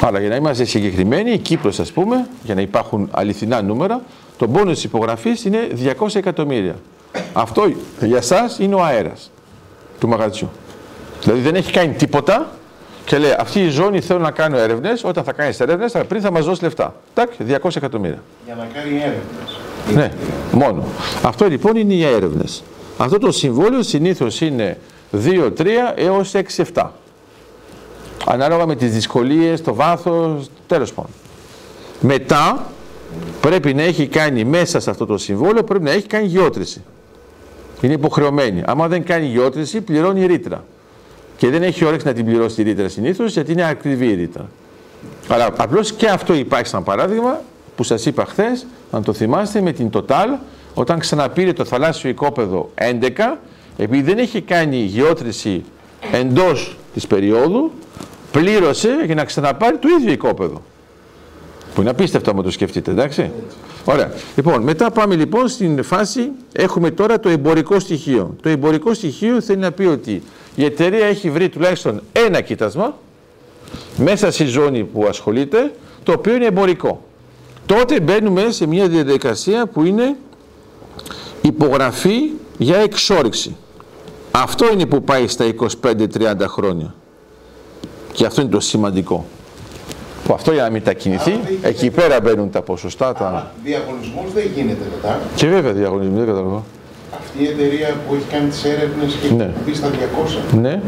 Άρα για να είμαστε συγκεκριμένοι, η Κύπρος ας πούμε, για να υπάρχουν αληθινά νούμερα, το μπόνους υπογραφής είναι 200 εκατομμύρια. Αυτό για σας είναι ο αέρας του μαγαζιού. Δηλαδή δεν έχει κάνει τίποτα και λέει αυτή η ζώνη θέλω να κάνω έρευνες, όταν θα κάνεις έρευνες πριν θα μας δώσεις λεφτά. Τάκ, 200 εκατομμύρια. Για να κάνει έρευνες. Ναι, μόνο. Αυτό λοιπόν είναι οι έρευνες. Αυτό το συμβόλαιο συνήθως είναι 2, 3 έως 6, 7. Ανάλογα με τις δυσκολίες, το βάθος, τέλος πάντων. Μετά πρέπει να έχει κάνει μέσα σε αυτό το συμβόλαιο, πρέπει να έχει κάνει γεώτρηση. Είναι υποχρεωμένη. Άμα δεν κάνει γεώτρηση, πληρώνει ρήτρα. Και δεν έχει όρεξη να την πληρώσει τη ρήτρα συνήθως γιατί είναι ακριβή η ρήτρα. Αλλά απλώς και αυτό υπάρχει σαν παράδειγμα που σας είπα χθες, αν το θυμάστε, με την Total, όταν ξαναπήρε το θαλάσσιο οικόπεδο 11, επειδή δεν έχει κάνει γεώτρηση εντός της περίοδου, πλήρωσε για να ξαναπάρει το ίδιο οικόπεδο. Που είναι απίστευτο άμα το σκεφτείτε, εντάξει. Ωραία. Λοιπόν, μετά πάμε λοιπόν στην φάση, έχουμε τώρα το εμπορικό στοιχείο. Το εμπορικό στοιχείο θέλει να πει ότι η εταιρεία έχει βρει τουλάχιστον ένα κοίτασμα, μέσα στη ζώνη που ασχολείται, το οποίο είναι εμπορικό. Τότε μπαίνουμε σε μια διαδικασία που είναι υπογραφή για εξόριξη. Αυτό είναι που πάει στα 25-30 χρόνια. Και αυτό είναι το σημαντικό. Που αυτό για να μετακινηθεί, εκεί πέρα μπαίνουν τα ποσοστά. Τα... Διαγωνισμός δεν γίνεται μετά. Και βέβαια διαγωνισμοί, δεν καταλαβαίνω. Αυτή η εταιρεία που έχει κάνει τις έρευνες και έχει Ναι. μπει στα 200. Ναι.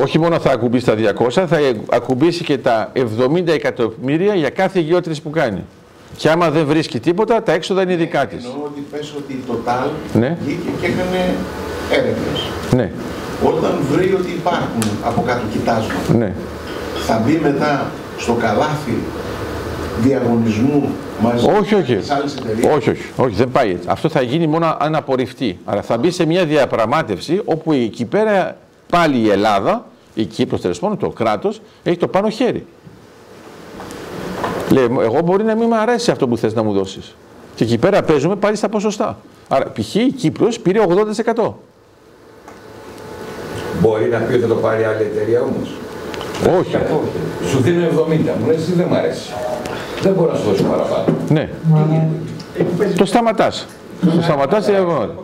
Όχι μόνο θα ακουμπήσει τα 200, θα ακουμπήσει και τα 70 εκατομμύρια για κάθε γεώτρηση που κάνει. Και άμα δεν βρίσκει τίποτα, τα έξοδα είναι δικά της. Εννοώ ότι πες ότι η Total Ναι. βγήκε και έκανε έρευνες. Ναι, Όταν βρει ότι υπάρχουν από κάτω κοιτάσματα, ναι. θα μπει μετά στο καλάθι διαγωνισμού μαζί Όχι, όχι. με τις άλλες εταιρείες; Όχι, όχι, όχι, δεν πάει έτσι. Αυτό θα γίνει μόνο αν απορριφτεί. Αλλά θα μπει σε μια διαπραγμάτευση όπου εκεί πέρα πάλι η Ελλάδα, η Κύπρος τέλος πάντων, το κράτος, έχει το πάνω χέρι. Λέει, εγώ μπορεί να μην μου αρέσει αυτό που θες να μου δώσεις. Και εκεί πέρα παίζουμε πάλι στα ποσοστά. Άρα, π.χ. η Κύπρος πήρε 80%. Μπορεί να πει ότι θα το πάρει άλλη εταιρεία όμως; Όχι. Σου δίνω 70, μου λες εσύ δεν μ' αρέσει. Δεν μπορώ να σου δώσω παραπάνω. Ναι. Το σταματάς. Το σταματάς η αγορά.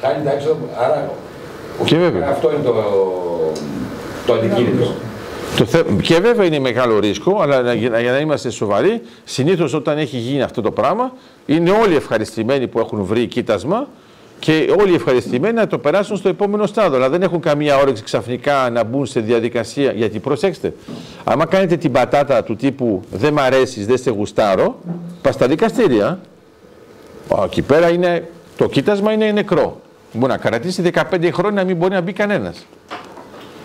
Κάνει τα έξοδα, άρα Και βέβαια. αυτό είναι το, το αντικείμενο. Το θε... Και βέβαια είναι μεγάλο ρίσκο, αλλά να- για, να- για να είμαστε σοβαροί, συνήθως όταν έχει γίνει αυτό το πράγμα, είναι όλοι ευχαριστημένοι που έχουν βρει κοίτασμα και όλοι ευχαριστημένοι να το περάσουν στο επόμενο στάδιο. Αλλά δεν έχουν καμία όρεξη ξαφνικά να μπουν σε διαδικασία. Γιατί προσέξτε, άμα κάνετε την πατάτα του τύπου δεν μ' αρέσεις, δεν σε γουστάρω, πας στα δικαστήρια. Α, Εκεί πέρα είναι, το κοίτασμα είναι νεκρό. Μπορεί να κρατήσει 15 χρόνια να μην μπορεί να μπει κανένας.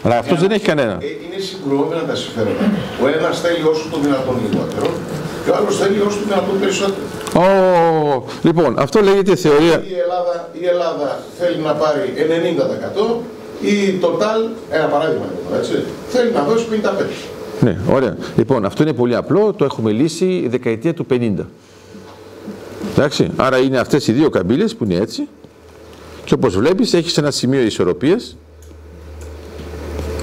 Αλλά αυτός δεν έχει κανένα. Ε, Είναι συγκρουόμενα τα συμφέροντα. Ο ένας θέλει όσο το δυνατόν λιγότερο και ο άλλος θέλει όσο το δυνατόν περισσότερο. Ω, λοιπόν, αυτό λέγεται θεωρία. Η Ελλάδα, η Ελλάδα θέλει να πάρει 90%, η Total, ένα παράδειγμα είναι αυτό, έτσι, θέλει να δώσει 55%. Ναι, ωραία. Λοιπόν, αυτό είναι πολύ απλό. Το έχουμε λύσει η δεκαετία του 50. Εντάξει. Άρα είναι αυτές οι δύο καμπύλες που είναι έτσι. Και όπως βλέπεις έχεις ένα σημείο ισορροπίας.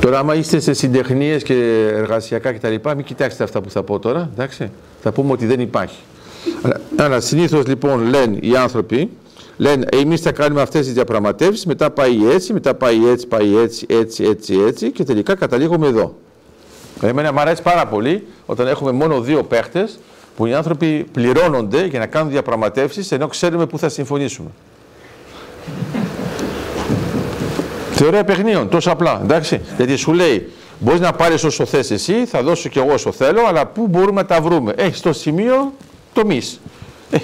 Τώρα άμα είστε σε συντεχνίες και εργασιακά κτλ. Μην κοιτάξετε αυτά που θα πω τώρα. Εντάξει. Θα πούμε ότι δεν υπάρχει. Αλλά, αλλά συνήθως λοιπόν λένε οι άνθρωποι Λένε, εμείς θα κάνουμε αυτές τις διαπραγματεύσεις, μετά πάει έτσι, μετά πάει έτσι, πάει έτσι, έτσι, έτσι, έτσι και τελικά καταλήγουμε εδώ. Εμένα μου αρέσει πάρα πολύ όταν έχουμε μόνο δύο παίχτες που οι άνθρωποι πληρώνονται για να κάνουν διαπραγματεύσεις ενώ ξέρουμε πού θα συμφωνήσουμε. Θεωρία παιχνίων, τόσο απλά, εντάξει. Γιατί σου λέει, μπορείς να πάρεις όσο θες εσύ, θα δώσω κι εγώ όσο θέλω, αλλά πού μπορούμε να τα βρούμε. Έχεις το σημείο τομή. Ε,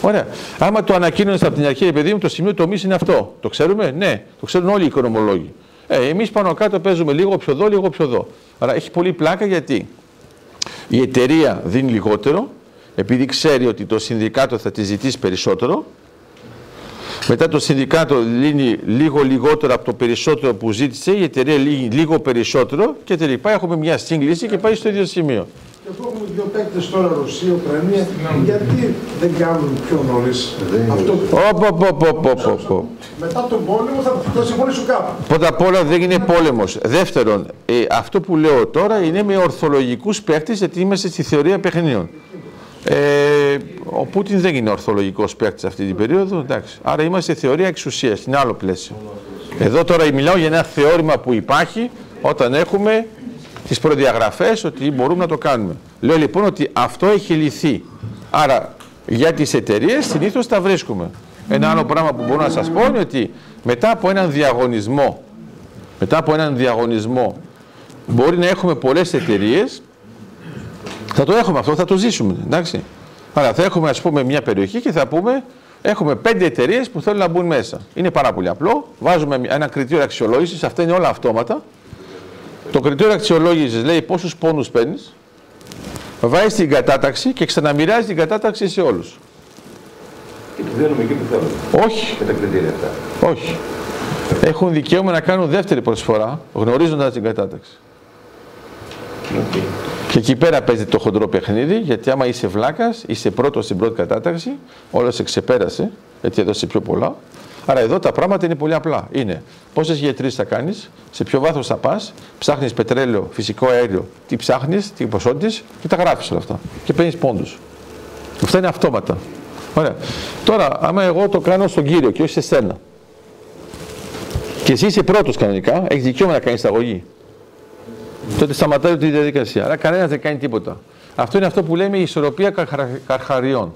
ωραία. Άμα το ανακοίνωνε από την αρχή, παιδί μου, το σημείο τομή είναι αυτό. Το ξέρουμε, ναι, το ξέρουν όλοι οι οικονομολόγοι. Ε, Εμείς πάνω κάτω παίζουμε λίγο πιο εδώ, λίγο πιο εδώ. Άρα έχει πολύ πλάκα γιατί η εταιρεία δίνει λιγότερο, επειδή ξέρει ότι το συνδικάτο θα τη ζητήσει περισσότερο. Μετά το συνδικάτο λύνει λίγο λιγότερο από το περισσότερο που ζήτησε, η εταιρεία λύνει λίγο περισσότερο και τελικά έχουμε μια σύγκληση και πάει στο ίδιο σημείο. Και εδώ έχουμε δύο παίκτες τώρα, Ρωσία, Ουκρανία. Γιατί δεν κάνουν πιο νωρίς αυτό που Οπ, οπ, οπ, οπ, οπ, οπ, οπ. μετά τον πόλεμο θα το συμφωνήσουν κάπου. Πρώτα απ' όλα δεν είναι πόλεμος. Δεύτερον, ε, αυτό που λέω τώρα είναι με ορθολογικούς παίκτες γιατί είμαστε στη θεωρία παιχνίων. Ε, ο Πούτιν δεν είναι ορθολογικός παίκτης αυτή την περίοδο, εντάξει. Άρα είμαστε στη θεωρία εξουσίας, στην άλλο πλαίσιο. Εδώ τώρα μιλάω για ένα θεώρημα που υπάρχει όταν έχουμε τις προδιαγραφές ότι μπορούμε να το κάνουμε. Λέω λοιπόν ότι αυτό έχει λυθεί. Άρα για τις εταιρείες συνήθως τα βρίσκουμε. Ένα άλλο πράγμα που μπορώ να σας πω είναι ότι μετά από έναν διαγωνισμό, μετά από έναν διαγωνισμό μπορεί να έχουμε πολλές εταιρείες. Θα το έχουμε αυτό, θα το ζήσουμε, εντάξει. Άρα θα έχουμε ας πούμε μια περιοχή και θα πούμε έχουμε πέντε εταιρείες που θέλουν να μπουν μέσα. Είναι πάρα πολύ απλό. Βάζουμε ένα κριτήριο αξιολόγησης, αυτά είναι όλα αυτόματα. Το κριτήριο αξιολόγησης λέει πόσους πόνους παίρνεις, βάζεις την κατάταξη και ξαναμοιράζεις την κατάταξη σε όλους. Και του δίνουμε εκεί που θέλουμε. Όχι, Με τα κριτήρια αυτά. όχι. Έχουν δικαίωμα να κάνουν δεύτερη προσφορά γνωρίζοντας την κατάταξη. Και εκεί πέρα παίζει το χοντρό παιχνίδι, γιατί άμα είσαι βλάκας, είσαι πρώτος στην πρώτη κατάταξη, όλο σε ξεπέρασε, γιατί έδωσε πιο πολλά. Άρα εδώ τα πράγματα είναι πολύ απλά. Είναι πόσες γετρήσει θα κάνεις, σε ποιο βάθος θα πας, ψάχνεις πετρέλαιο, φυσικό αέριο, τι ψάχνεις, τι ποσότητε και τα γράφεις όλα αυτά. Και παίρνεις πόντους. Αυτά είναι αυτόματα. Ωραία. Τώρα, άμα εγώ το κάνω στον κύριο και όχι σε σένα, και εσύ είσαι πρώτος κανονικά, έχεις δικαίωμα να κάνεις αγωγή τότε σταματάει τη διαδικασία. Άρα κανένας δεν κάνει τίποτα. Αυτό είναι αυτό που λέμε η ισορροπία καρχα- καρχαριών.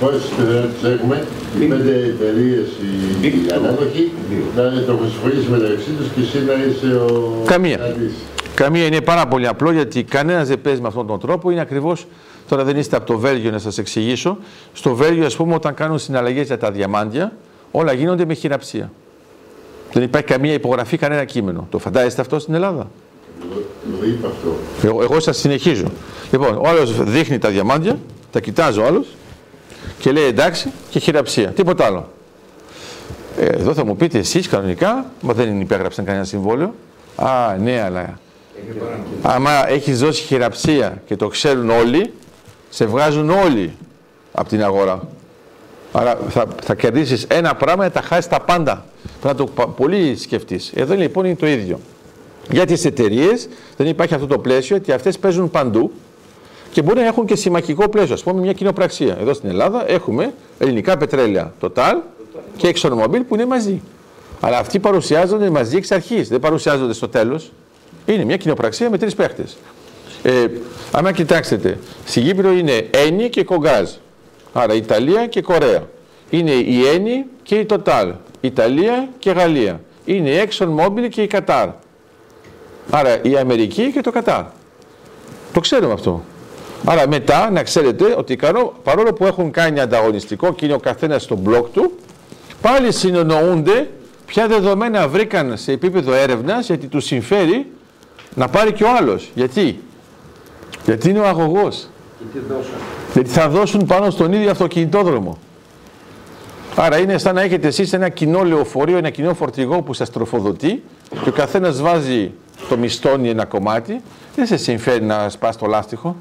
Πόσες πιθανότητες έχουμε, οι πέντε εταιρείες οι, οι ανάδοχοι, να το χρησιμοποιήσει μεταξύ τους και εσύ να είσαι ο... Καμία. κρατής. Καμία είναι πάρα πολύ απλό γιατί κανένας δεν παίζει με αυτόν τον τρόπο. Είναι ακριβώς. Τώρα δεν είστε από το Βέλγιο να σας εξηγήσω. Στο Βέλγιο, ας πούμε, όταν κάνουν συναλλαγές για τα διαμάντια, όλα γίνονται με χειραψία. Δεν υπάρχει καμία υπογραφή, κανένα κείμενο. Το φαντάζεστε αυτό στην Ελλάδα; Το είπα αυτό. Εγώ, εγώ σας συνεχίζω. Λοιπόν, ο άλλος δείχνει τα διαμάντια, Τα κοιτάζω όλους και λέει εντάξει και χειραψία. Τίποτα άλλο. Ε, εδώ θα μου πείτε εσείς κανονικά, μα δεν υπέγραψαν κανένα συμβόλαιο. Α, ναι, αλλά άμα έχεις δώσει χειραψία και το ξέρουν όλοι, σε βγάζουν όλοι από την αγορά. Άρα θα, θα κερδίσεις ένα πράγμα και θα χάσεις τα πάντα. Πρέπει να το πολύ σκεφτείς. Εδώ λοιπόν είναι το ίδιο. Για τις εταιρείες δεν υπάρχει αυτό το πλαίσιο ότι αυτές παίζουν παντού και μπορεί να έχουν και συμμαχικό πλαίσιο. Α πούμε μια κοινοπραξία. Εδώ στην Ελλάδα έχουμε ελληνικά πετρέλαια, Total και ExxonMobil που είναι μαζί. Αλλά αυτοί παρουσιάζονται μαζί εξ αρχής, δεν παρουσιάζονται στο τέλος. Είναι μια κοινοπραξία με τρεις παίχτες. Ε, άμα κοιτάξετε, στην Κύπρο είναι Ένι και Κογκάζ. Άρα Ιταλία και Κορέα. Είναι η Ένι και η Total. Ιταλία και Γαλλία. Είναι η ExxonMobil και η Κατάρ. Άρα η Αμερική και το Κατάρ. Το ξέρουμε αυτό. Άρα μετά να ξέρετε ότι παρόλο που έχουν κάνει ανταγωνιστικό και είναι ο καθένας στον μπλοκ του, πάλι συνονοούνται ποια δεδομένα βρήκαν σε επίπεδο έρευνας γιατί τους συμφέρει να πάρει και ο άλλος. Γιατί; Γιατί είναι ο αγωγός. Γιατί θα δώσουν πάνω στον ίδιο αυτοκινητόδρομο. Άρα είναι σαν να έχετε εσείς ένα κοινό λεωφορείο, ένα κοινό φορτηγό που σας τροφοδοτεί και ο καθένας βάζει το μισθόνι ένα κομμάτι, δεν σε συμφέρει να σπάς το λάστιχο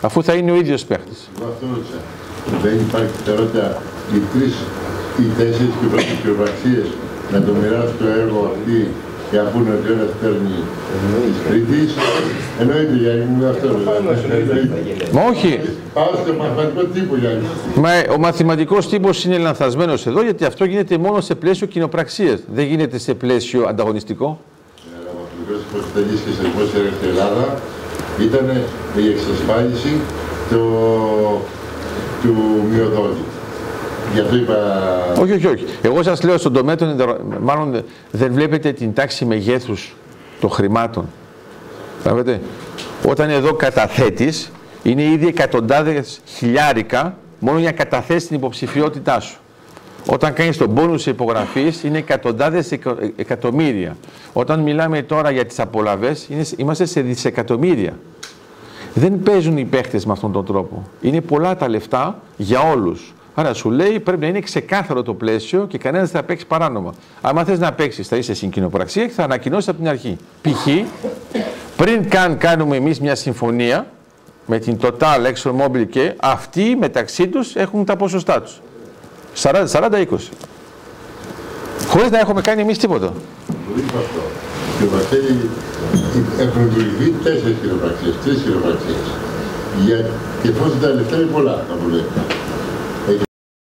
αφού θα είναι ο ίδιος παίχτης. Εγώ αυτό ρώτησα. Δεν υπάρχει πιθανότητα οι τρεις ή τέσσερις κυβερνήσεις να το μοιράσουν το έργο αυτή και αφού είναι ότι ο ένας παίρνει της Κρήτης. Εννοείται Γιάννη μου αυτό Μα όχι. Πάω στο μαθηματικό τύπο Γιάννη. Μα ο μαθηματικός τύπος είναι λανθασμένος εδώ γιατί αυτό γίνεται μόνο σε πλαίσιο κοινοπραξίας. Δεν γίνεται σε πλαίσιο ανταγωνιστικό. Ο μαθηματικός τύπος τελείς και σε δημόσια έργα στην Ελλάδα ήταν η εξασφάλιση του, του μειοδότη. Γι' αυτό είπα... Όχι, όχι, όχι. Εγώ σας λέω στον τομέα των μάλλον δεν βλέπετε την τάξη μεγέθους των χρημάτων. Βλέπετε. Όταν εδώ καταθέτεις, είναι ήδη εκατοντάδες χιλιάρικα μόνο για να καταθέσεις την υποψηφιότητά σου. Όταν κάνεις τον πόνους υπογραφής είναι εκατοντάδες εκατομμύρια. Όταν μιλάμε τώρα για τις απολαβές είμαστε σε δισεκατομμύρια. Δεν παίζουν οι παίχτες με αυτόν τον τρόπο. Είναι πολλά τα λεφτά για όλους. Άρα σου λέει πρέπει να είναι ξεκάθαρο το πλαίσιο και κανένας δεν θα παίξει παράνομα. Αν θες να παίξεις, θα είσαι στην κοινοπραξία και θα ανακοινώσεις από την αρχή. Π.χ. πριν καν κάνουμε εμείς μια συμφωνία με την Total, ExxonMobil και αυτοί μεταξύ τους έχουν τα ποσοστά τους. 40-20. Χωρίς να έχουμε κάνει εμείς τίποτα. αυτό. Και ο Βασίλη έχουν δημιουργηθεί τέσσερις χειροπραξίες, τρεις χειροπραξίες. Για... Και εφόσον τα λεφτά είναι πολλά, θα μου λέει.